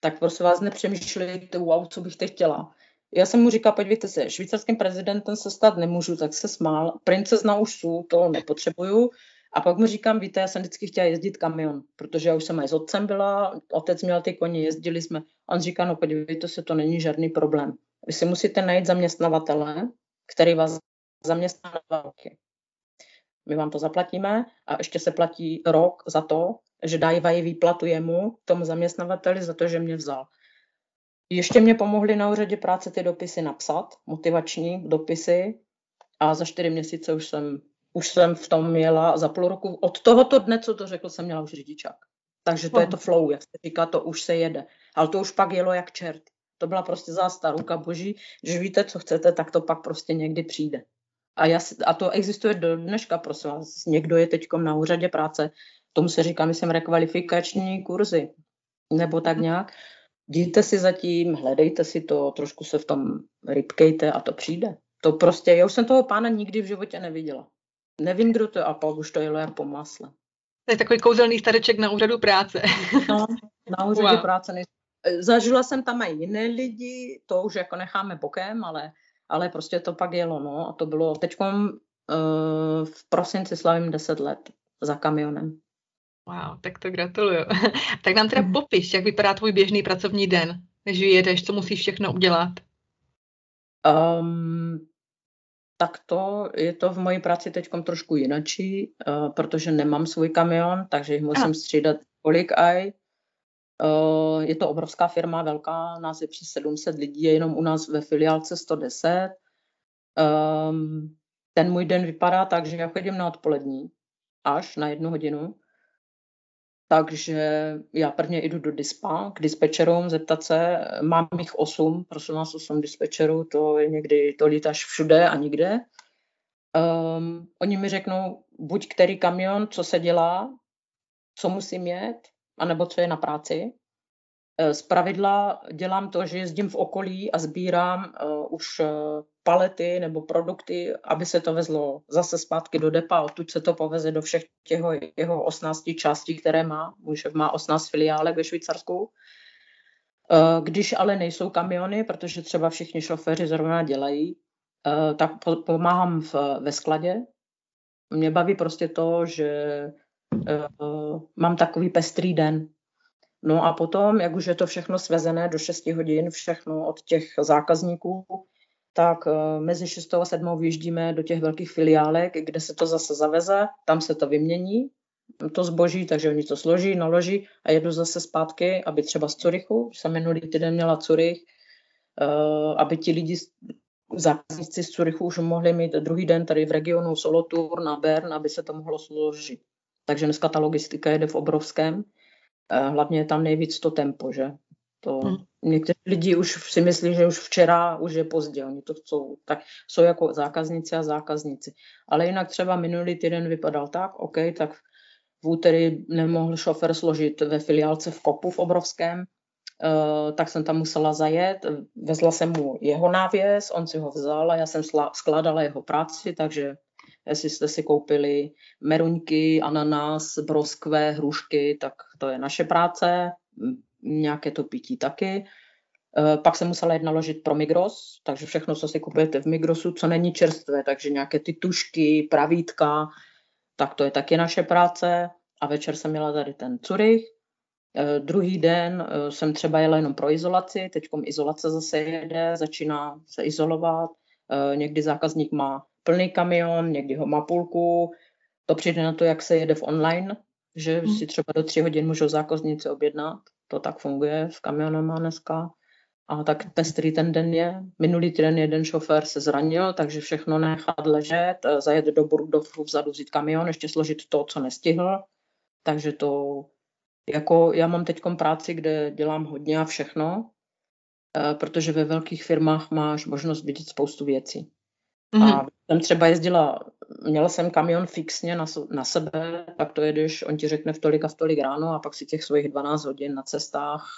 tak prosím vás nepřemýšlejte, wow, co bych teď chtěla. Já jsem mu říkal, podívejte se, švýcarským prezidentem se stát nemůžu, tak se smál. Princezna už jsou, to nepotřebuju. A pak mu říkám, víte, já jsem vždycky chtěla jezdit kamion, protože já už jsem aj s otcem byla, otec měl ty koně, jezdili jsme. A on říká, no podívejte se, to není žádný problém. Vy si musíte najít zaměstnavatele, který vás zaměstná na roky. My vám to zaplatíme a ještě se platí rok za to, že dávají výplatu jemu, tomu zaměstnavateli, za to, že mě vzal. Ještě mě pomohly na úřadě práce ty dopisy napsat, motivační dopisy a za čtyři měsíce už jsem, už jsem v tom měla, za půl roku, od tohoto dne, co to řekl, jsem měla už řidičák. Takže to je to flow, jak se říká, to už se jede. Ale to už pak jelo jak čert. To byla prostě zásta ruka boží, že víte, co chcete, tak to pak prostě někdy přijde. A, já, a to existuje do dneška, prosím vás. Někdo je teď na úřadě práce, tomu se říká, myslím, rekvalifikační kurzy, nebo tak nějak. Jděte si zatím, hledejte si to, trošku se v tom rybkejte a to přijde. To prostě, já už jsem toho pána nikdy v životě neviděla. Nevím, kdo to je a pak už to jelo jak po masle. To je takový kouzelný stareček na úřadu práce. No, na úřadu wow. práce. Zažila jsem tam i jiné lidi, to už jako necháme bokem, ale, ale prostě to pak jelo, no. A to bylo teď uh, v prosinci slavím 10 let za kamionem. Wow, tak to gratuluju. tak nám teda mhm. popiš, jak vypadá tvůj běžný pracovní den, než vyjedeš, co musíš všechno udělat. Um, tak to je to v mojí práci teď trošku jinačí, uh, protože nemám svůj kamion, takže jich musím střídat kolik aj. Uh, je to obrovská firma, velká, nás je přes 700 lidí, je jenom u nás ve filiálce 110. Um, ten můj den vypadá tak, že já chodím na odpolední až na jednu hodinu takže já prvně jdu do dispa k dispečerům zeptat se, mám jich osm, prosím vás osm dispečerů, to je někdy, to lítáš všude a nikde. Um, oni mi řeknou, buď který kamion, co se dělá, co musím jet, anebo co je na práci. Eh, z pravidla dělám to, že jezdím v okolí a sbírám uh, už uh, palety nebo produkty, aby se to vezlo zase zpátky do depa, odtud se to poveze do všech těho, jeho 18 částí, které má. Šéf má 18 filiálek ve Švýcarsku. Když ale nejsou kamiony, protože třeba všichni šoféři zrovna dělají, tak pomáhám v, ve skladě. Mě baví prostě to, že mám takový pestrý den, No a potom, jak už je to všechno svezené do 6 hodin, všechno od těch zákazníků, tak uh, mezi 6 a 7 vyjíždíme do těch velkých filiálek, kde se to zase zaveze, tam se to vymění, to zboží, takže oni to složí, naloží a jedu zase zpátky, aby třeba z Curychu, jsem minulý týden měla Curych, uh, aby ti lidi, zákazníci z Curychu už mohli mít druhý den tady v regionu Solotur na Bern, aby se to mohlo složit. Takže dneska ta logistika jede v obrovském hlavně je tam nejvíc to tempo, že? To, hmm. Někteří lidi už si myslí, že už včera už je pozdě, oni to chcou. Tak jsou jako zákazníci a zákazníci. Ale jinak třeba minulý týden vypadal tak, OK, tak v úterý nemohl šofer složit ve filiálce v Kopu v obrovském, uh, tak jsem tam musela zajet, vezla jsem mu jeho návěs, on si ho vzal a já jsem skládala jeho práci, takže Jestli jste si koupili meruňky, ananas, broskve, hrušky, tak to je naše práce, nějaké to pití taky. E, pak jsem musela jít naložit pro Migros, takže všechno, co si kupujete v Migrosu, co není čerstvé, takže nějaké ty tušky, pravítka, tak to je taky naše práce. A večer jsem měla tady ten Curych. E, druhý den e, jsem třeba jela jenom pro izolaci, teď izolace zase jede, začíná se izolovat. Někdy zákazník má plný kamion, někdy ho má půlku. To přijde na to, jak se jede v online, že hmm. si třeba do tři hodin můžou zákazníci objednat. To tak funguje s kamionem dneska. A tak pestrý ten den je. Minulý týden jeden šofér se zranil, takže všechno nechat ležet, zajet do Burgdorfu vzadu, vzít kamion, ještě složit to, co nestihl. Takže to, jako já mám teď práci, kde dělám hodně a všechno, eh, protože ve velkých firmách máš možnost vidět spoustu věcí. Mm-hmm. A jsem třeba jezdila, měla jsem kamion fixně na, na sebe, tak to jedeš, on ti řekne v tolik a v tolik ráno a pak si těch svých 12 hodin na cestách,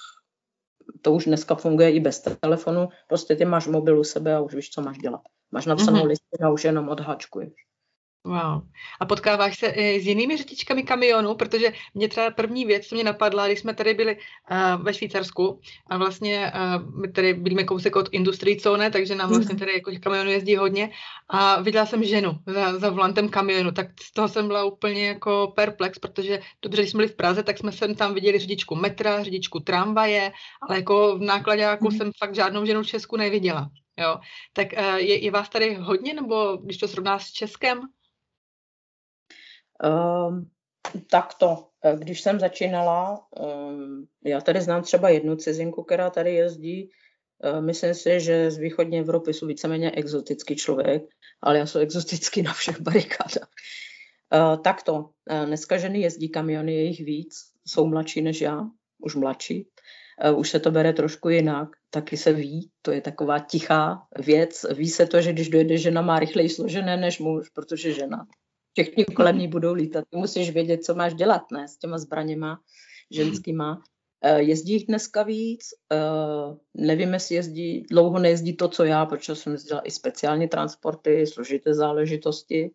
to už dneska funguje i bez telefonu, prostě ty máš mobil u sebe a už víš, co máš dělat. Máš napsanou mm-hmm. listu a už jenom odhačkuješ. Wow. A potkáváš se i s jinými řidičkami kamionů, protože mě třeba první věc, co mě napadla, když jsme tady byli uh, ve Švýcarsku a vlastně uh, my tady bydlíme kousek od Industrie Zone, takže nám vlastně tady jako kamionů jezdí hodně a viděla jsem ženu za, za volantem kamionu, tak z toho jsem byla úplně jako perplex, protože dobře, když jsme byli v Praze, tak jsme sem tam viděli řidičku metra, řidičku tramvaje, ale jako v nákladňáku mm. jsem fakt žádnou ženu v Česku neviděla. Jo. Tak uh, je, je vás tady hodně, nebo když to srovná s Českem? Um, takto, eh, když jsem začínala, um, já tady znám třeba jednu cizinku, která tady jezdí, uh, myslím si, že z východní Evropy jsou víceméně exotický člověk, ale já jsem exotický na všech barikádách. Uh, takto, uh, dneska ženy jezdí kamiony, je jich víc, jsou mladší než já, už mladší, už se to bere trošku jinak, taky se ví, to je taková tichá věc, ví se to, že když dojde žena, má rychleji složené než muž, protože žena všichni kolem ní budou lítat. Ty musíš vědět, co máš dělat, ne, s těma zbraněma ženskýma. Eh, jezdí jich dneska víc, eh, nevím, jestli jezdí, dlouho nejezdí to, co já, protože jsem jezdila i speciální transporty, složité záležitosti.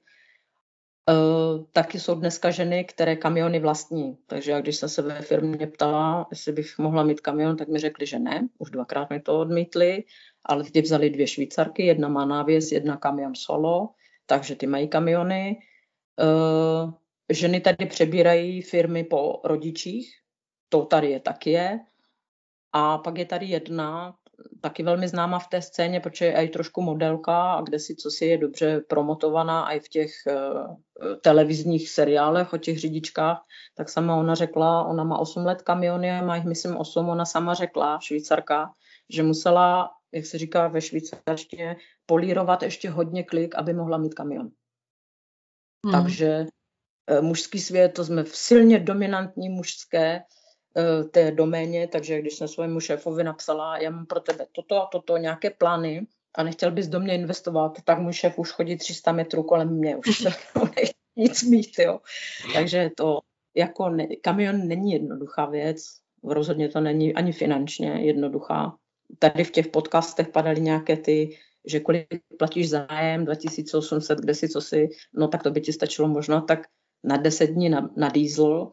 Uh, taky jsou dneska ženy, které kamiony vlastní. Takže já, když jsem se ve firmě ptala, jestli bych mohla mít kamion, tak mi řekli, že ne. Už dvakrát mi to odmítli, ale ty vzali dvě švýcarky, jedna má návěs, jedna kamion solo, takže ty mají kamiony. Uh, ženy tady přebírají firmy po rodičích, to tady je taky je. A pak je tady jedna, taky velmi známá v té scéně, protože je i trošku modelka a kde si co si je dobře promotovaná i v těch uh, televizních seriálech o těch řidičkách, tak sama ona řekla, ona má 8 let kamiony, má jich myslím 8, ona sama řekla, švýcarka, že musela, jak se říká ve švýcarštině, polírovat ještě hodně klik, aby mohla mít kamion. Hmm. Takže e, mužský svět, to jsme v silně dominantní mužské e, té doméně, takže když jsem svému šéfovi napsala, já mám pro tebe toto a toto, nějaké plány a nechtěl bys do mě investovat, tak můj šéf už chodí 300 metrů kolem mě, už se nic mít, jo. Takže to jako ne, kamion není jednoduchá věc, rozhodně to není ani finančně jednoduchá. Tady v těch podcastech padaly nějaké ty že kolik platíš za nájem, 2800, kde si co si, no tak to by ti stačilo možná tak na 10 dní na, na diesel.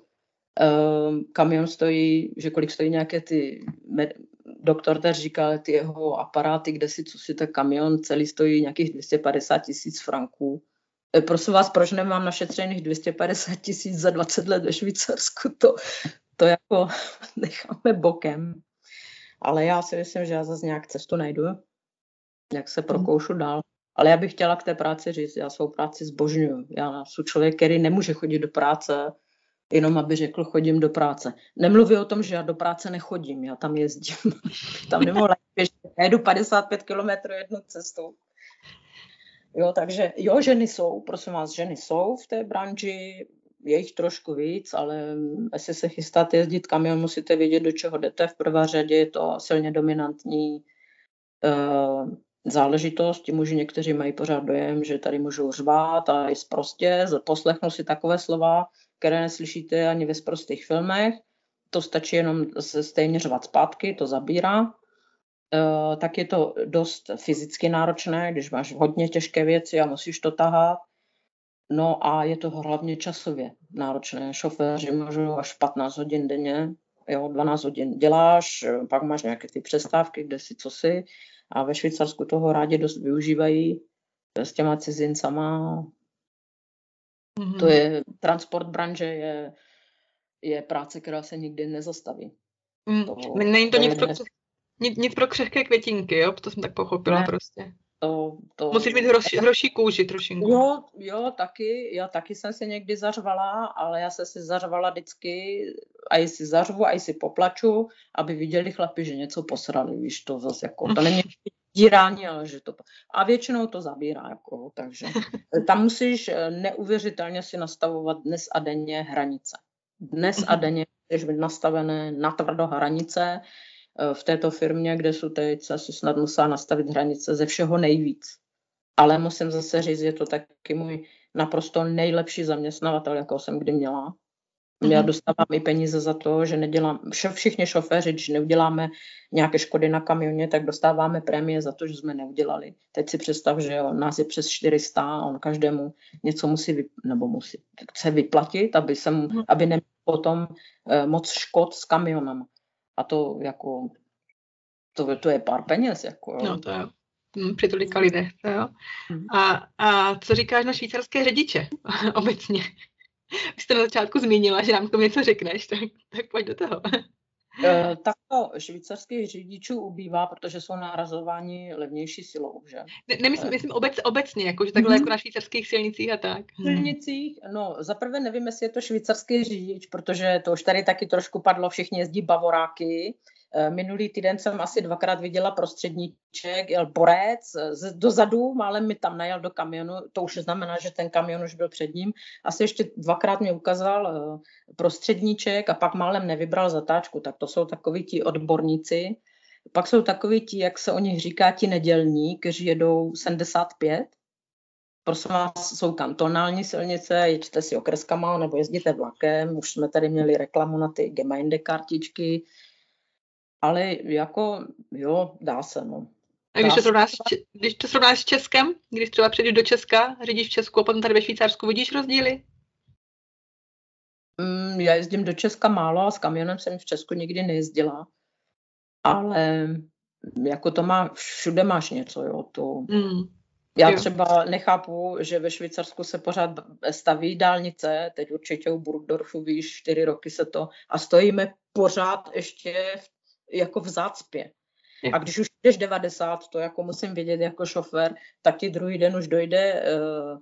Um, kamion stojí, že kolik stojí nějaké ty, med, doktor tady říkal, ty jeho aparáty, kde si co si, tak kamion celý stojí nějakých 250 tisíc franků. E, prosím vás, proč nemám našetřených 250 tisíc za 20 let ve Švýcarsku? To, to jako necháme bokem. Ale já si myslím, že já zase nějak cestu najdu jak se mhm. prokoušu dál. Ale já bych chtěla k té práci říct, já svou práci zbožňuju. Já jsem člověk, který nemůže chodit do práce, jenom aby řekl, chodím do práce. Nemluví o tom, že já do práce nechodím, já tam jezdím. tam běžet, já jedu 55 kilometrů jednu cestu. Jo, takže jo, ženy jsou, prosím vás, ženy jsou v té branži, je jich trošku víc, ale jestli se chystáte jezdit kamion, musíte vědět, do čeho jdete. V prvé řadě je to silně dominantní uh, záležitost. Ti muži někteří mají pořád dojem, že tady můžou řvát a i prostě poslechnu si takové slova, které neslyšíte ani ve sprostých filmech. To stačí jenom se stejně řvat zpátky, to zabírá. E, tak je to dost fyzicky náročné, když máš hodně těžké věci a musíš to tahat. No a je to hlavně časově náročné. Šoféři můžou až 15 hodin denně, jo, 12 hodin děláš, pak máš nějaké ty přestávky, kde si co si a ve Švýcarsku toho rádi dost využívají s těma cizincama. Mm-hmm. To je, transport branže je, je práce, která se nikdy nezastaví. Mm. To, Není to, to nic, pro, nic, nic pro křehké květinky, jo? To jsem tak pochopila ne. prostě. To, to... Musíš mít hroší, hroší kůži trošinku. Jo, jo, taky. Já taky jsem se někdy zařvala, ale já jsem si zařvala vždycky, a jestli zařvu, a jestli poplaču, aby viděli chlapi, že něco posrali, víš, to zase jako, to není dírání, ale že to... A většinou to zabírá, jako, takže tam musíš eh, neuvěřitelně si nastavovat dnes a denně hranice. Dnes a mhm. denně musíš mít nastavené natvrdo hranice, v této firmě, kde jsou teď, si snad musela nastavit hranice ze všeho nejvíc. Ale musím zase říct, je to taky můj naprosto nejlepší zaměstnavatel, jakou jsem kdy měla. Mm-hmm. Já dostávám i peníze za to, že nedělám, všichni šoféři, když neuděláme nějaké škody na kamioně, tak dostáváme prémie za to, že jsme neudělali. Teď si představ, že jo, nás je přes 400 a on každému něco musí, vyp, nebo musí, chce vyplatit, aby, se, mm-hmm. aby neměl potom eh, moc škod s kamionem. A to jako, to, to je pár peněz. Jako, jo. No to jo. Hm, při tolika lidech, to jo. Mm. A, a co říkáš na švýcarské řidiče obecně? Vy jste na začátku zmínila, že nám k tomu něco řekneš, tak, tak pojď do toho. E, tak to švýcarských řidičů ubývá, protože jsou nahrazováni levnější silou, že? Ne, nemyslím, myslím obec, obecně, jako, že takhle mm-hmm. jako na švýcarských silnicích a tak. Silnicích, no, zaprvé nevím, jestli je to švýcarský řidič, protože to už tady taky trošku padlo, všichni jezdí bavoráky, Eh, minulý týden jsem asi dvakrát viděla prostředníček, jel borec z, dozadu, málem mi tam najel do kamionu, to už znamená, že ten kamion už byl před ním. Asi ještě dvakrát mi ukázal eh, prostředníček a pak málem nevybral zatáčku, tak to jsou takoví ti odborníci. Pak jsou takoví ti, jak se o nich říká, ti nedělní, kteří jedou 75. Prosím vás, jsou kantonální silnice, jeďte si okreskama nebo jezdíte vlakem. Už jsme tady měli reklamu na ty Gemeinde kartičky, ale jako jo, dá se, no. A když to, srovnáš, když to srovnáš s Českem, když třeba přijdeš do Česka, řídíš v Česku a potom tady ve Švýcarsku, vidíš rozdíly? Mm, já jezdím do Česka málo a s kamionem jsem v Česku nikdy nejezdila. Ale jako to má, všude máš něco, jo, to... Mm. Já jo. třeba nechápu, že ve Švýcarsku se pořád staví dálnice, teď určitě u Burgdorfu, víš, čtyři roky se to, a stojíme pořád ještě v jako v zácpě. A když už jdeš 90, to jako musím vědět jako šofér, tak ti druhý den už dojde, uh,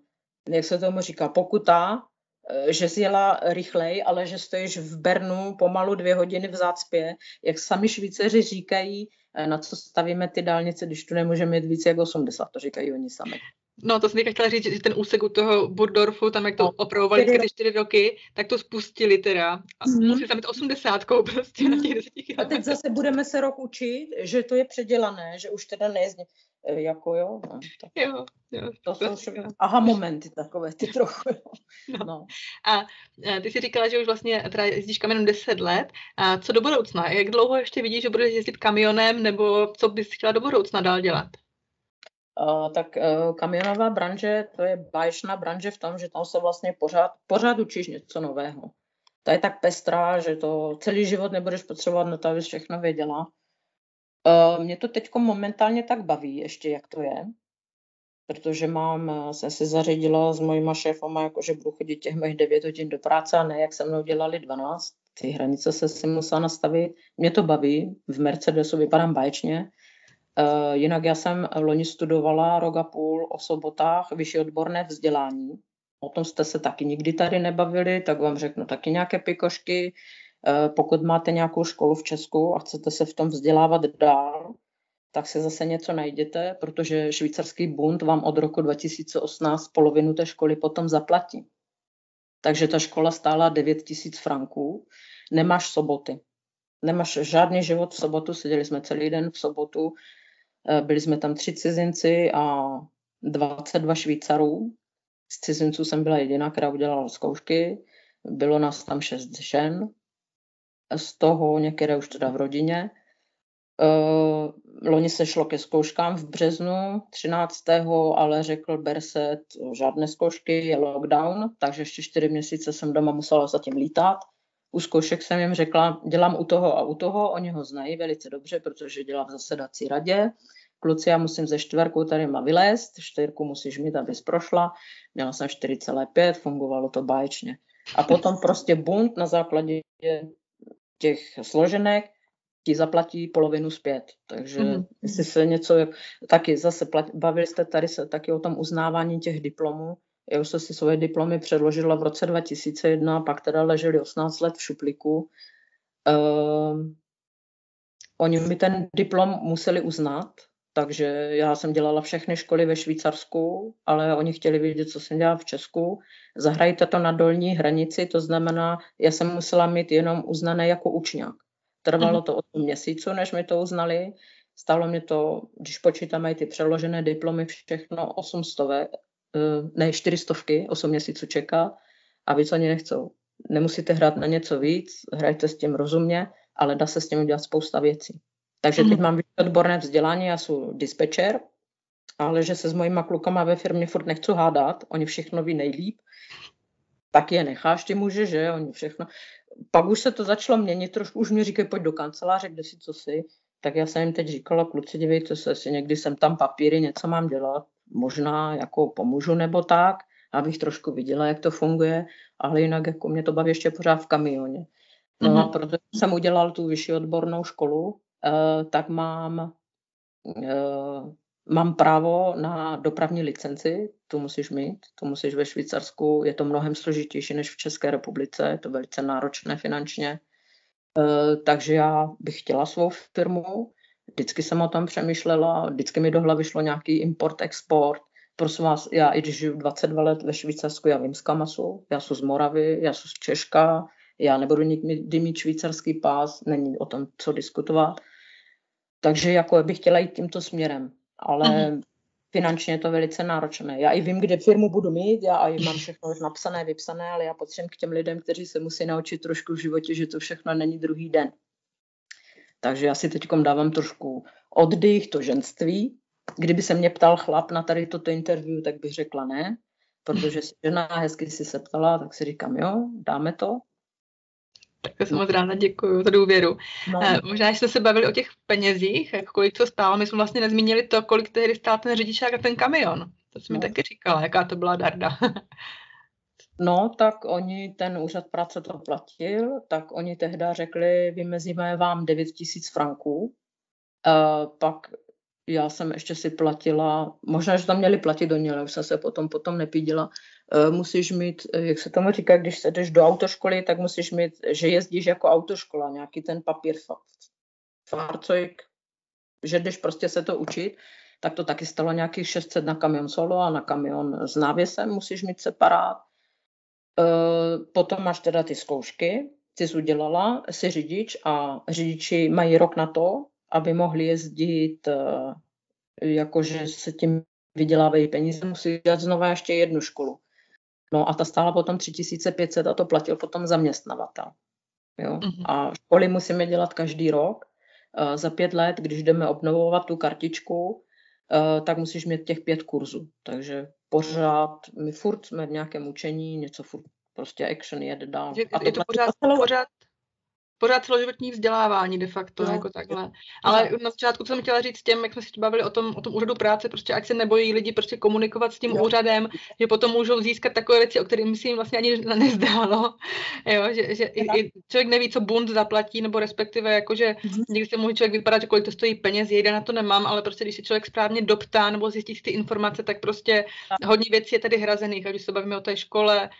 jak se tomu říká, pokuta, uh, že jsi jela rychleji, ale že stojíš v Bernu pomalu dvě hodiny v zácpě. Jak sami Švýceři říkají, uh, na co stavíme ty dálnice, když tu nemůžeme mít více jak 80, to říkají oni sami. No, to jsem teďka chtěla říct, že ten úsek u toho Burdorfu, tam jak to no, opravovali ty čtyři roky, tak to spustili teda. A mm-hmm. museli tam mít osmdesátkou prostě na těch deseti A teď zase budeme se rok učit, že to je předělané, že už teda nejezdí. E, jako jo, no, tak jo, jo, to, jsou jo. aha momenty takové, ty trochu. No. no. A ty si říkala, že už vlastně teda jezdíš kamionem 10 let. A co do budoucna? Jak dlouho ještě vidíš, že budeš jezdit kamionem, nebo co bys chtěla do budoucna dál dělat? Uh, tak uh, kamionová branže, to je báječná branže v tom, že tam se vlastně pořád, pořád učíš něco nového. To je tak pestrá, že to celý život nebudeš potřebovat na to, abys všechno věděla. Uh, mě to teď momentálně tak baví ještě, jak to je, protože mám, jsem si zařídila s mojima šéfama, jako že budu chodit těch mých 9 hodin do práce a ne, jak se mnou dělali 12. Ty hranice se si musela nastavit. Mě to baví, v Mercedesu vypadám báječně, Uh, jinak já jsem loni studovala rok a půl o sobotách vyšší odborné vzdělání. O tom jste se taky nikdy tady nebavili, tak vám řeknu taky nějaké pikošky. Uh, pokud máte nějakou školu v Česku a chcete se v tom vzdělávat dál, tak si zase něco najděte, protože švýcarský bund vám od roku 2018 polovinu té školy potom zaplatí. Takže ta škola stála 9 tisíc franků. Nemáš soboty. Nemáš žádný život v sobotu, seděli jsme celý den v sobotu, Eh, byli jsme tam tři cizinci a 22 Švýcarů. Z cizinců jsem byla jediná, která udělala zkoušky. Bylo nás tam šest žen. Z toho některé už teda v rodině. Uh, loni se šlo ke zkouškám v březnu 13. ale řekl Berset, žádné zkoušky, je lockdown, takže ještě čtyři měsíce jsem doma musela zatím lítat. U zkoušek jsem jim řekla, dělám u toho a u toho, oni ho znají velice dobře, protože dělám v zasedací radě. Kluci, já musím ze čtverku tady má vylézt, čtyřku musíš mít, abys prošla. Měla jsem 4,5, fungovalo to báječně. A potom prostě bunt na základě těch složenek ti zaplatí polovinu zpět. Takže mm-hmm. jestli se něco, taky zase plat, bavili jste tady se taky o tom uznávání těch diplomů. Já už jsem si svoje diplomy předložila v roce 2001, pak teda leželi 18 let v šuplíku. Uh, oni mi ten diplom museli uznat, takže já jsem dělala všechny školy ve Švýcarsku, ale oni chtěli vědět, co jsem dělala v Česku. Zahrajte to na dolní hranici, to znamená, já jsem musela mít jenom uznané jako učňák. Trvalo mhm. to 8 měsíců, než mi to uznali. Stalo mě to, když počítáme ty přeložené diplomy, všechno 800, eh, ne 400, 8 měsíců čeká a víc oni nechcou. nemusíte hrát na něco víc, hrajte s tím rozumně, ale dá se s tím udělat spousta věcí. Takže teď mhm. mám odborné vzdělání, já jsem dispečer, ale že se s mojima klukama ve firmě furt nechci hádat, oni všechno ví nejlíp, tak je necháš ty muže, že oni všechno. Pak už se to začalo měnit, trošku už mi říkají, pojď do kanceláře, kde si co si. Tak já jsem jim teď říkala, kluci, dívejte se, si někdy jsem tam papíry, něco mám dělat, možná jako pomůžu nebo tak, abych trošku viděla, jak to funguje, ale jinak jako mě to baví ještě pořád v kamioně. No mm-hmm. a protože jsem udělal tu vyšší odbornou školu, eh, tak mám eh, mám právo na dopravní licenci, tu musíš mít, tu musíš ve Švýcarsku, je to mnohem složitější než v České republice, je to velice náročné finančně, takže já bych chtěla svou firmu, vždycky jsem o tom přemýšlela, vždycky mi do hlavy šlo nějaký import, export, prosím vás, já i když žiju 22 let ve Švýcarsku, já vím z Kamasu, já jsem z Moravy, já jsem z Češka, já nebudu nikdy mít švýcarský pás, není o tom co diskutovat. Takže jako bych chtěla jít tímto směrem ale mm-hmm. Finančně je to velice náročné. Já i vím, kde firmu budu mít, já i mám všechno už napsané, vypsané, ale já potřebuji k těm lidem, kteří se musí naučit trošku v životě, že to všechno není druhý den. Takže já si teď dávám trošku oddych, to ženství. Kdyby se mě ptal chlap na tady toto interview, tak bych řekla ne, protože žena hezky si se ptala, tak si říkám, jo, dáme to. Tak jsem moc ráda děkuji za důvěru. No. Eh, možná, že jsme se bavili o těch penězích, jak kolik to stálo. My jsme vlastně nezmínili to, kolik tehdy stál ten řidičák a ten kamion. To jsi no. mi taky říkala, jaká to byla darda. no, tak oni, ten úřad práce to platil, tak oni tehdy řekli, vymezíme vám 9 tisíc franků. Uh, pak já jsem ještě si platila, možná, že tam měli platit do něj, ale už jsem se potom, potom nepídila, musíš mít, eh, jak se tomu říká, když se jdeš do autoškoly, tak musíš mít, že jezdíš jako autoškola, nějaký ten papír farcojk, že jdeš prostě se to učit, tak to taky stalo nějakých 600 na kamion solo a na kamion s návěsem musíš mít separát. Eh, potom máš teda ty zkoušky, ty jsi udělala, jsi řidič a řidiči mají rok na to, aby mohli jezdit jakože se tím vydělávají peníze, musí dělat znova ještě jednu školu. No a ta stála potom 3500 a to platil potom zaměstnavatel. Jo? Mm-hmm. A školy musíme dělat každý rok. Uh, za pět let, když jdeme obnovovat tu kartičku, uh, tak musíš mít těch pět kurzů. Takže pořád, my furt jsme v nějakém učení, něco furt prostě action jede dál. Je, a to, je to pořád, pořád pořád celoživotní vzdělávání de facto, no, jako takhle. Ale na začátku, co jsem chtěla říct těm, jak jsme si bavili o tom, o tom úřadu práce, prostě ať se nebojí lidi prostě komunikovat s tím jo. úřadem, že potom můžou získat takové věci, o kterých si jim vlastně ani nezdálo, jo, že, že i, i, člověk neví, co bund zaplatí, nebo respektive, jakože mm-hmm. někdy se může člověk vypadat, že kolik to stojí peněz, jejda na to nemám, ale prostě když se člověk správně doptá nebo zjistí ty informace, tak prostě hodně věcí je tady hrazených, a když se bavíme o té škole,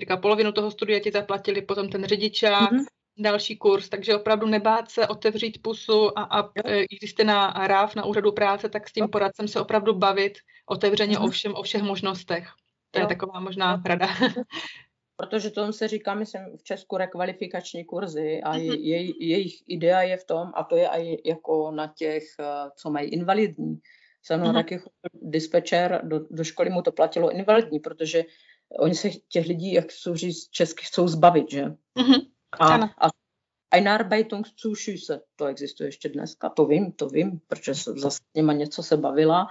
říká, polovinu toho studia ti zaplatili, potom ten řidičák, mm-hmm další kurz, takže opravdu nebát se otevřít pusu a, a e, když jste na RAF, na úřadu práce, tak s tím poradcem se opravdu bavit otevřeně o, všem, o všech možnostech. To jo. je taková možná rada. Protože to se říká, myslím, v Česku rekvalifikační kurzy a je, jej, jejich idea je v tom, a to je i jako na těch, e, co mají invalidní. Jsem uh-huh. taky dispečer, do, do školy mu to platilo invalidní, protože oni se těch lidí, jak jsou říct česky, chcou zbavit, že? Uh-huh. A, a Einarbeitungszuschüsse, to existuje ještě dneska, to vím, to vím, protože jsem zase s nima něco se bavila,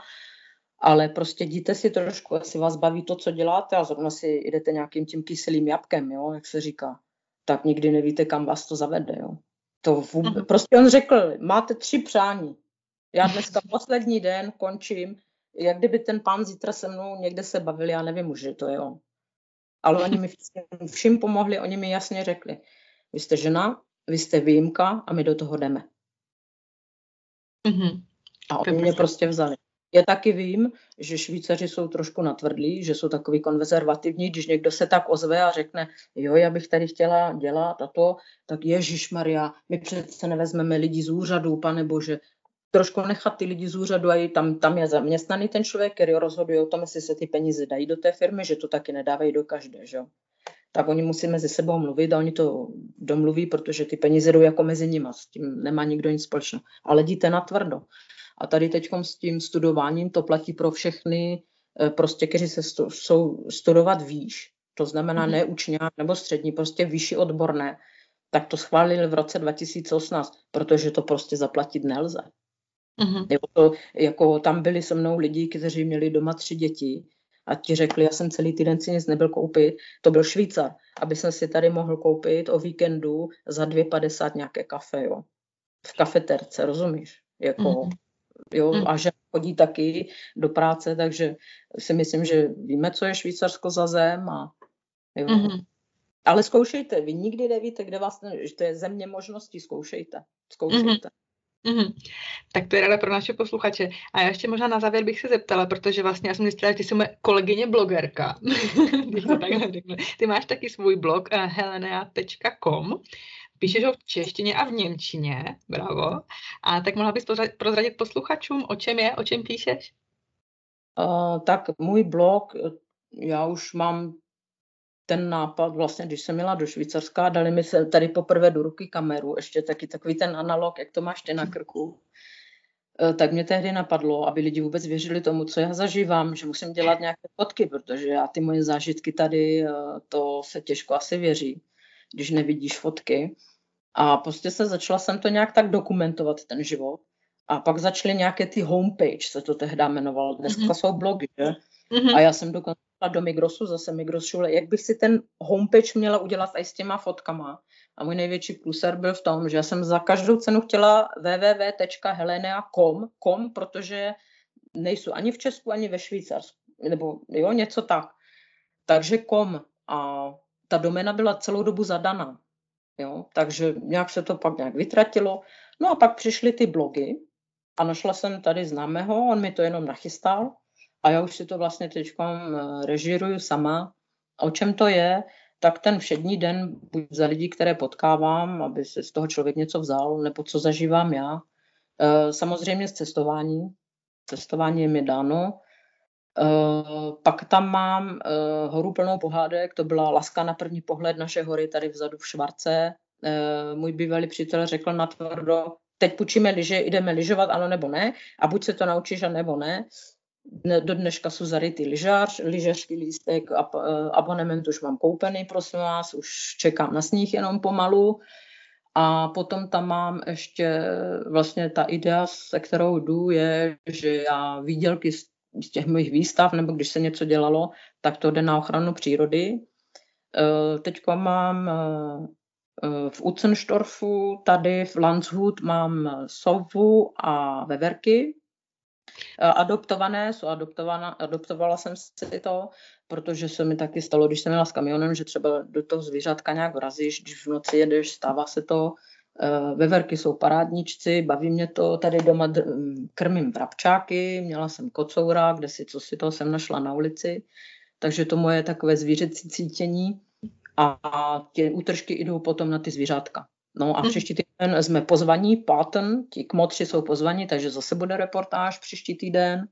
ale prostě jděte si trošku, jestli vás baví to, co děláte a zrovna si jdete nějakým tím kyselým jabkem, jo, jak se říká, tak nikdy nevíte, kam vás to zavede, jo. To vůbec, uh-huh. prostě on řekl, máte tři přání. Já dneska poslední den končím, jak kdyby ten pán zítra se mnou někde se bavil, já nevím už, že to je on. Ale oni mi všim pomohli, oni mi jasně řekli, vy jste žena, vy jste výjimka a my do toho jdeme. Mm-hmm. A oni mě prostě vzali. Já taky vím, že Švýcaři jsou trošku natvrdlí, že jsou takový konzervativní, když někdo se tak ozve a řekne, jo, já bych tady chtěla dělat a to, tak Ježíš Maria, my přece nevezmeme lidi z úřadu, pane bože, trošku nechat ty lidi z úřadu a tam, tam je zaměstnaný ten člověk, který rozhoduje o tom, jestli se ty peníze dají do té firmy, že to taky nedávají do každé, že? Tak oni musí mezi sebou mluvit a oni to domluví, protože ty peníze jdou jako mezi nimi, s tím nemá nikdo nic společného. Ale jděte na tvrdo. A tady teď s tím studováním to platí pro všechny, eh, prostě, kteří se stu, jsou studovat výš. to znamená mm. ne učňák nebo střední, prostě vyšší odborné, tak to schválili v roce 2018, protože to prostě zaplatit nelze. Mm-hmm. Jako, to, jako tam byli se mnou lidi, kteří měli doma tři děti a ti řekli, já jsem celý týden si nic nebyl koupit, to byl Švýcar, aby jsem si tady mohl koupit o víkendu za 2,50 nějaké kafe, jo. V kafeterce, rozumíš? Jako, mm-hmm. jo, mm. a že chodí taky do práce, takže si myslím, že víme, co je Švýcarsko za zem a jo. Mm-hmm. Ale zkoušejte, vy nikdy nevíte, kde vás, že to je země možností, zkoušejte, zkoušejte. Mm-hmm. Mm-hmm. Tak to je rada pro naše posluchače. A já ještě možná na závěr bych se zeptala, protože vlastně já jsem zjistila, že ty jsi moje kolegyně blogerka. Ty máš taky svůj blog uh, eh, helenea.com. Píšeš ho v češtině a v němčině, bravo. A tak mohla bys prozradit posluchačům, o čem je, o čem píšeš? Uh, tak můj blog, já už mám ten nápad, vlastně, když jsem měla do Švýcarska, dali mi se tady poprvé do ruky kameru, ještě taky takový ten analog, jak to máš ty na krku, e, tak mě tehdy napadlo, aby lidi vůbec věřili tomu, co já zažívám, že musím dělat nějaké fotky, protože já ty moje zážitky tady, e, to se těžko asi věří, když nevidíš fotky. A prostě se začala jsem to nějak tak dokumentovat, ten život. A pak začaly nějaké ty homepage, se to tehdy jmenovalo. Dneska mm-hmm. jsou blogy, že? Mm-hmm. A já jsem dokonce do Migrosu, zase Migros šule, jak bych si ten homepage měla udělat i s těma fotkama. A můj největší pluser byl v tom, že já jsem za každou cenu chtěla www.helenea.com, com, protože nejsou ani v Česku, ani ve Švýcarsku, nebo jo, něco tak. Takže kom a ta domena byla celou dobu zadaná. Jo, takže nějak se to pak nějak vytratilo. No a pak přišly ty blogy a našla jsem tady známého, on mi to jenom nachystal a já už si to vlastně teď eh, režiruju sama. O čem to je? Tak ten všední den, buď za lidi, které potkávám, aby se z toho člověk něco vzal, nebo co zažívám já. Eh, samozřejmě z cestování. Cestování je mi dáno. Eh, pak tam mám horu plnou pohádek, to byla Laska na první pohled naše hory tady vzadu v Švarce. Můj bývalý přítel řekl na tvrdo, teď půjčíme liže, jdeme lyžovat, ano nebo ne, a buď se to naučíš, a nebo ne do dneška jsou zarytý lyžář, lyžařský lístek, ab, eh, abonement už mám koupený, prosím vás, už čekám na sníh jenom pomalu. A potom tam mám ještě vlastně ta idea, se kterou jdu, je, že já výdělky z, z těch mých výstav, nebo když se něco dělalo, tak to jde na ochranu přírody. Eh, Teď mám eh, v Utzenstorfu, tady v Landshut mám sovu a veverky, adoptované, jsou adoptovaná, adoptovala jsem si to, protože se mi taky stalo, když jsem měla s kamionem, že třeba do toho zvířátka nějak vrazíš, když v noci jedeš, stává se to, eh, veverky jsou parádničci, baví mě to, tady doma krmím vrabčáky, měla jsem kocoura, kde si, co si to jsem našla na ulici, takže to moje takové zvířecí cítění a ty útržky jdou potom na ty zvířátka. No a mhm. příští týden jsme pozvaní, Patton, ti kmotři jsou pozvaní, takže zase bude reportáž příští týden.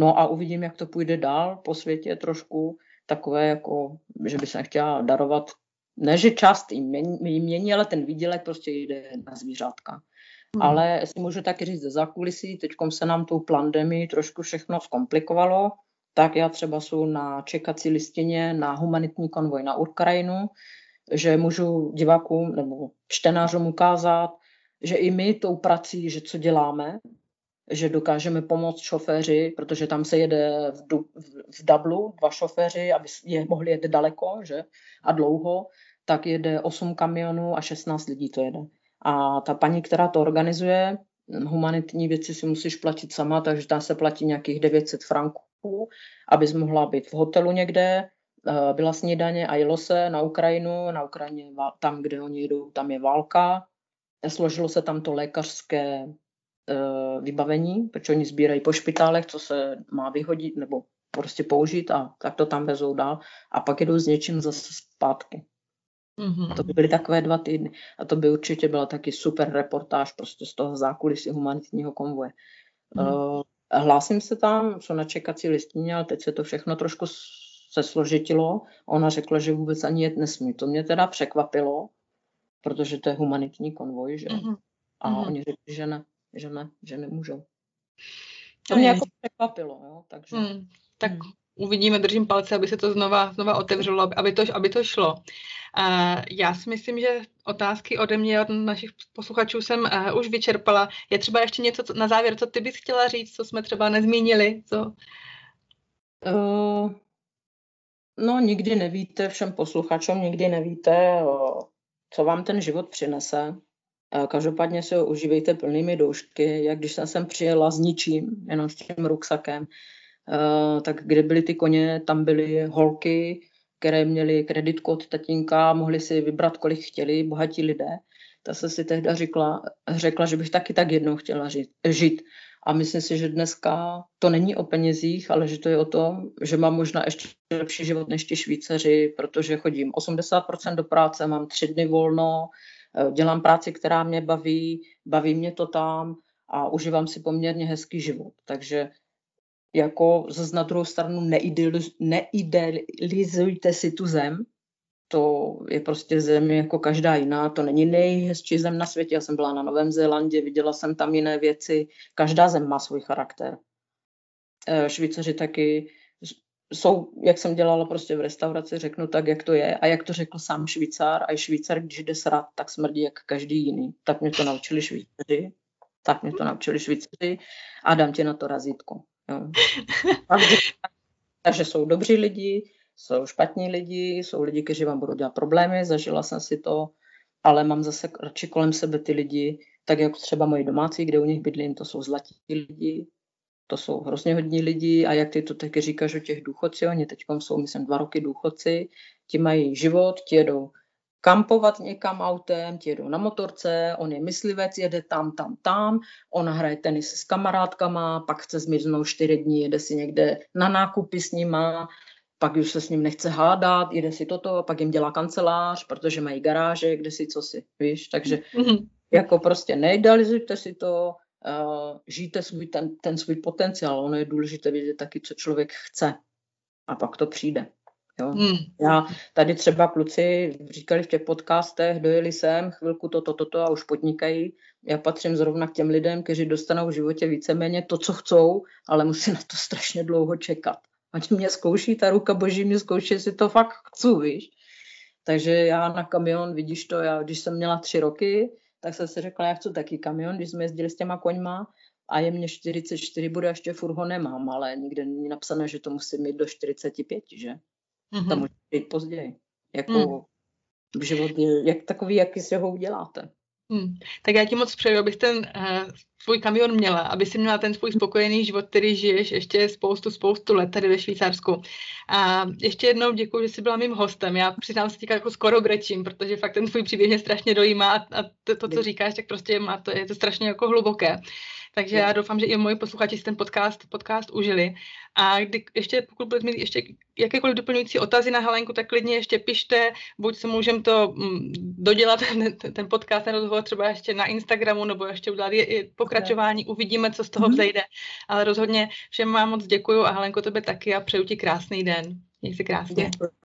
No a uvidím, jak to půjde dál po světě trošku. Takové jako, že by se chtěla darovat, ne že část jim mění, mění, ale ten výdělek prostě jde na zvířátka. Hmm. Ale si můžu taky říct ze zákulisí, teď se nám tou pandemii trošku všechno zkomplikovalo, tak já třeba jsou na čekací listině na humanitní konvoj na Ukrajinu, že můžu divákům nebo čtenářům ukázat, že i my tou prací, že co děláme, že dokážeme pomoct šoféři, protože tam se jede v, du, v Dublu dva šoféři, aby je mohli jet daleko že? a dlouho, tak jede 8 kamionů a 16 lidí to jede. A ta paní, která to organizuje, humanitní věci si musíš platit sama, takže tam se platí nějakých 900 franků, abys mohla být v hotelu někde, byla snídaně a jelo se na Ukrajinu, na Ukrajině tam, kde oni jdou, tam je válka. Složilo se tam to lékařské uh, vybavení, protože oni sbírají po špitálech, co se má vyhodit nebo prostě použít a tak to tam vezou dál a pak jdou s něčím zase zpátky. Mm-hmm. To by byly takové dva týdny. A to by určitě byla taky super reportáž prostě z toho zákulisí humanitního konvoje. Mm-hmm. Uh, hlásím se tam, jsou na čekací listině, ale teď se to všechno trošku se složitilo. Ona řekla, že vůbec ani jet nesmí. To mě teda překvapilo, protože to je humanitní konvoj, že? Mm-hmm. A mm-hmm. oni řekli, že ne, že ne, že nemůžou. To mě jako překvapilo, jo, takže... Mm. Tak mm. uvidíme, držím palce, aby se to znova, znova otevřelo, aby to, aby to šlo. Uh, já si myslím, že otázky ode mě, od našich posluchačů jsem uh, už vyčerpala. Je třeba ještě něco co, na závěr, co ty bys chtěla říct, co jsme třeba nezmínili? Co? Uh, no, nikdy nevíte, všem posluchačům nikdy nevíte, co vám ten život přinese. Každopádně si ho užívejte plnými doušky, jak když jsem sem přijela s ničím, jenom s tím ruksakem, tak kde byly ty koně, tam byly holky, které měli kreditku od tatínka, mohli si vybrat, kolik chtěli, bohatí lidé. Ta se si tehda řekla, řekla, že bych taky tak jednou chtěla žít. A myslím si, že dneska to není o penězích, ale že to je o tom, že mám možná ještě lepší život než ti Švýceři, protože chodím 80% do práce, mám tři dny volno, eh, dělám práci, která mě baví, baví mě to tam a užívám si poměrně hezký život. Takže jako zase na druhou stranu neidealizujte si tu zem, to je prostě zem jako každá jiná, to není nejhezčí zem na světě. Já jsem byla na Novém Zélandě, viděla jsem tam jiné věci. Každá zem má svůj charakter. Eh, Švýcaři taky jsou, jak jsem dělala prostě v restauraci, řeknu tak, jak to je. A jak to řekl sám Švýcar, a i Švýcar, když jde srat, tak smrdí jak každý jiný. Tak mě to naučili Švýcaři. Tak mě to naučili Švýcaři a dám ti na to razítko. Jo. Takže jsou dobří lidi, jsou špatní lidi, jsou lidi, kteří vám budou dělat problémy, zažila jsem si to, ale mám zase radši kolem sebe ty lidi, tak jako třeba moji domácí, kde u nich bydlím, to jsou zlatí lidi, to jsou hrozně hodní lidi a jak ty to taky říkáš o těch důchodci, oni teď jsou, myslím, dva roky důchodci, ti mají život, ti jedou kampovat někam autem, ti jedou na motorce, on je myslivec, jede tam, tam, tam, on hraje tenis s kamarádkama, pak chce zmiznout čtyři dní, jede si někde na nákupy s nima, pak už se s ním nechce hádat, jede si toto, pak jim dělá kancelář, protože mají garáže, kde si co si, víš, takže mm-hmm. jako prostě neidealizujte si to, uh, žijte svůj, ten, ten svůj potenciál, ono je důležité vědět taky, co člověk chce a pak to přijde. Jo. Hmm. Já tady třeba kluci říkali v těch podcastech, dojeli sem, chvilku toto, toto to, a už podnikají. Já patřím zrovna k těm lidem, kteří dostanou v životě víceméně to, co chcou, ale musí na to strašně dlouho čekat. Ať mě zkouší, ta ruka boží mě zkouší, jestli to fakt chci, víš. Takže já na kamion, vidíš to, já když jsem měla tři roky, tak jsem si řekla, já chci taky kamion, když jsme jezdili s těma koňma a je mě 44, bude ještě furt ho nemám, ale nikde není napsané, že to musím mít do 45, že? Mm-hmm. To může být později. Jako mm. v životě, jak takový, jaký si ho uděláte. Hmm. Tak já ti moc přeju, abych ten uh, svůj kamion měla, aby si měla ten svůj spokojený život, který žiješ ještě spoustu, spoustu let tady ve Švýcarsku. A ještě jednou děkuji, že jsi byla mým hostem. Já přiznám se teďka jako skoro grečím, protože fakt ten tvůj příběh mě strašně dojímá a to, to co říkáš, tak prostě má to, je to strašně jako hluboké. Takže já doufám, že i moji posluchači si ten podcast, podcast užili. A kdy, ještě, pokud budete mít ještě jakékoliv doplňující otazy na Helenku, tak klidně ještě pište, buď se můžeme to mm, dodělat, ten, ten podcast, ten rozhovor třeba ještě na Instagramu, nebo ještě udělat i, i pokračování, uvidíme, co z toho mm-hmm. vzejde. Ale rozhodně všem vám moc děkuju a Helenko tebe taky a přeju ti krásný den. Měj se krásně. Děkuji.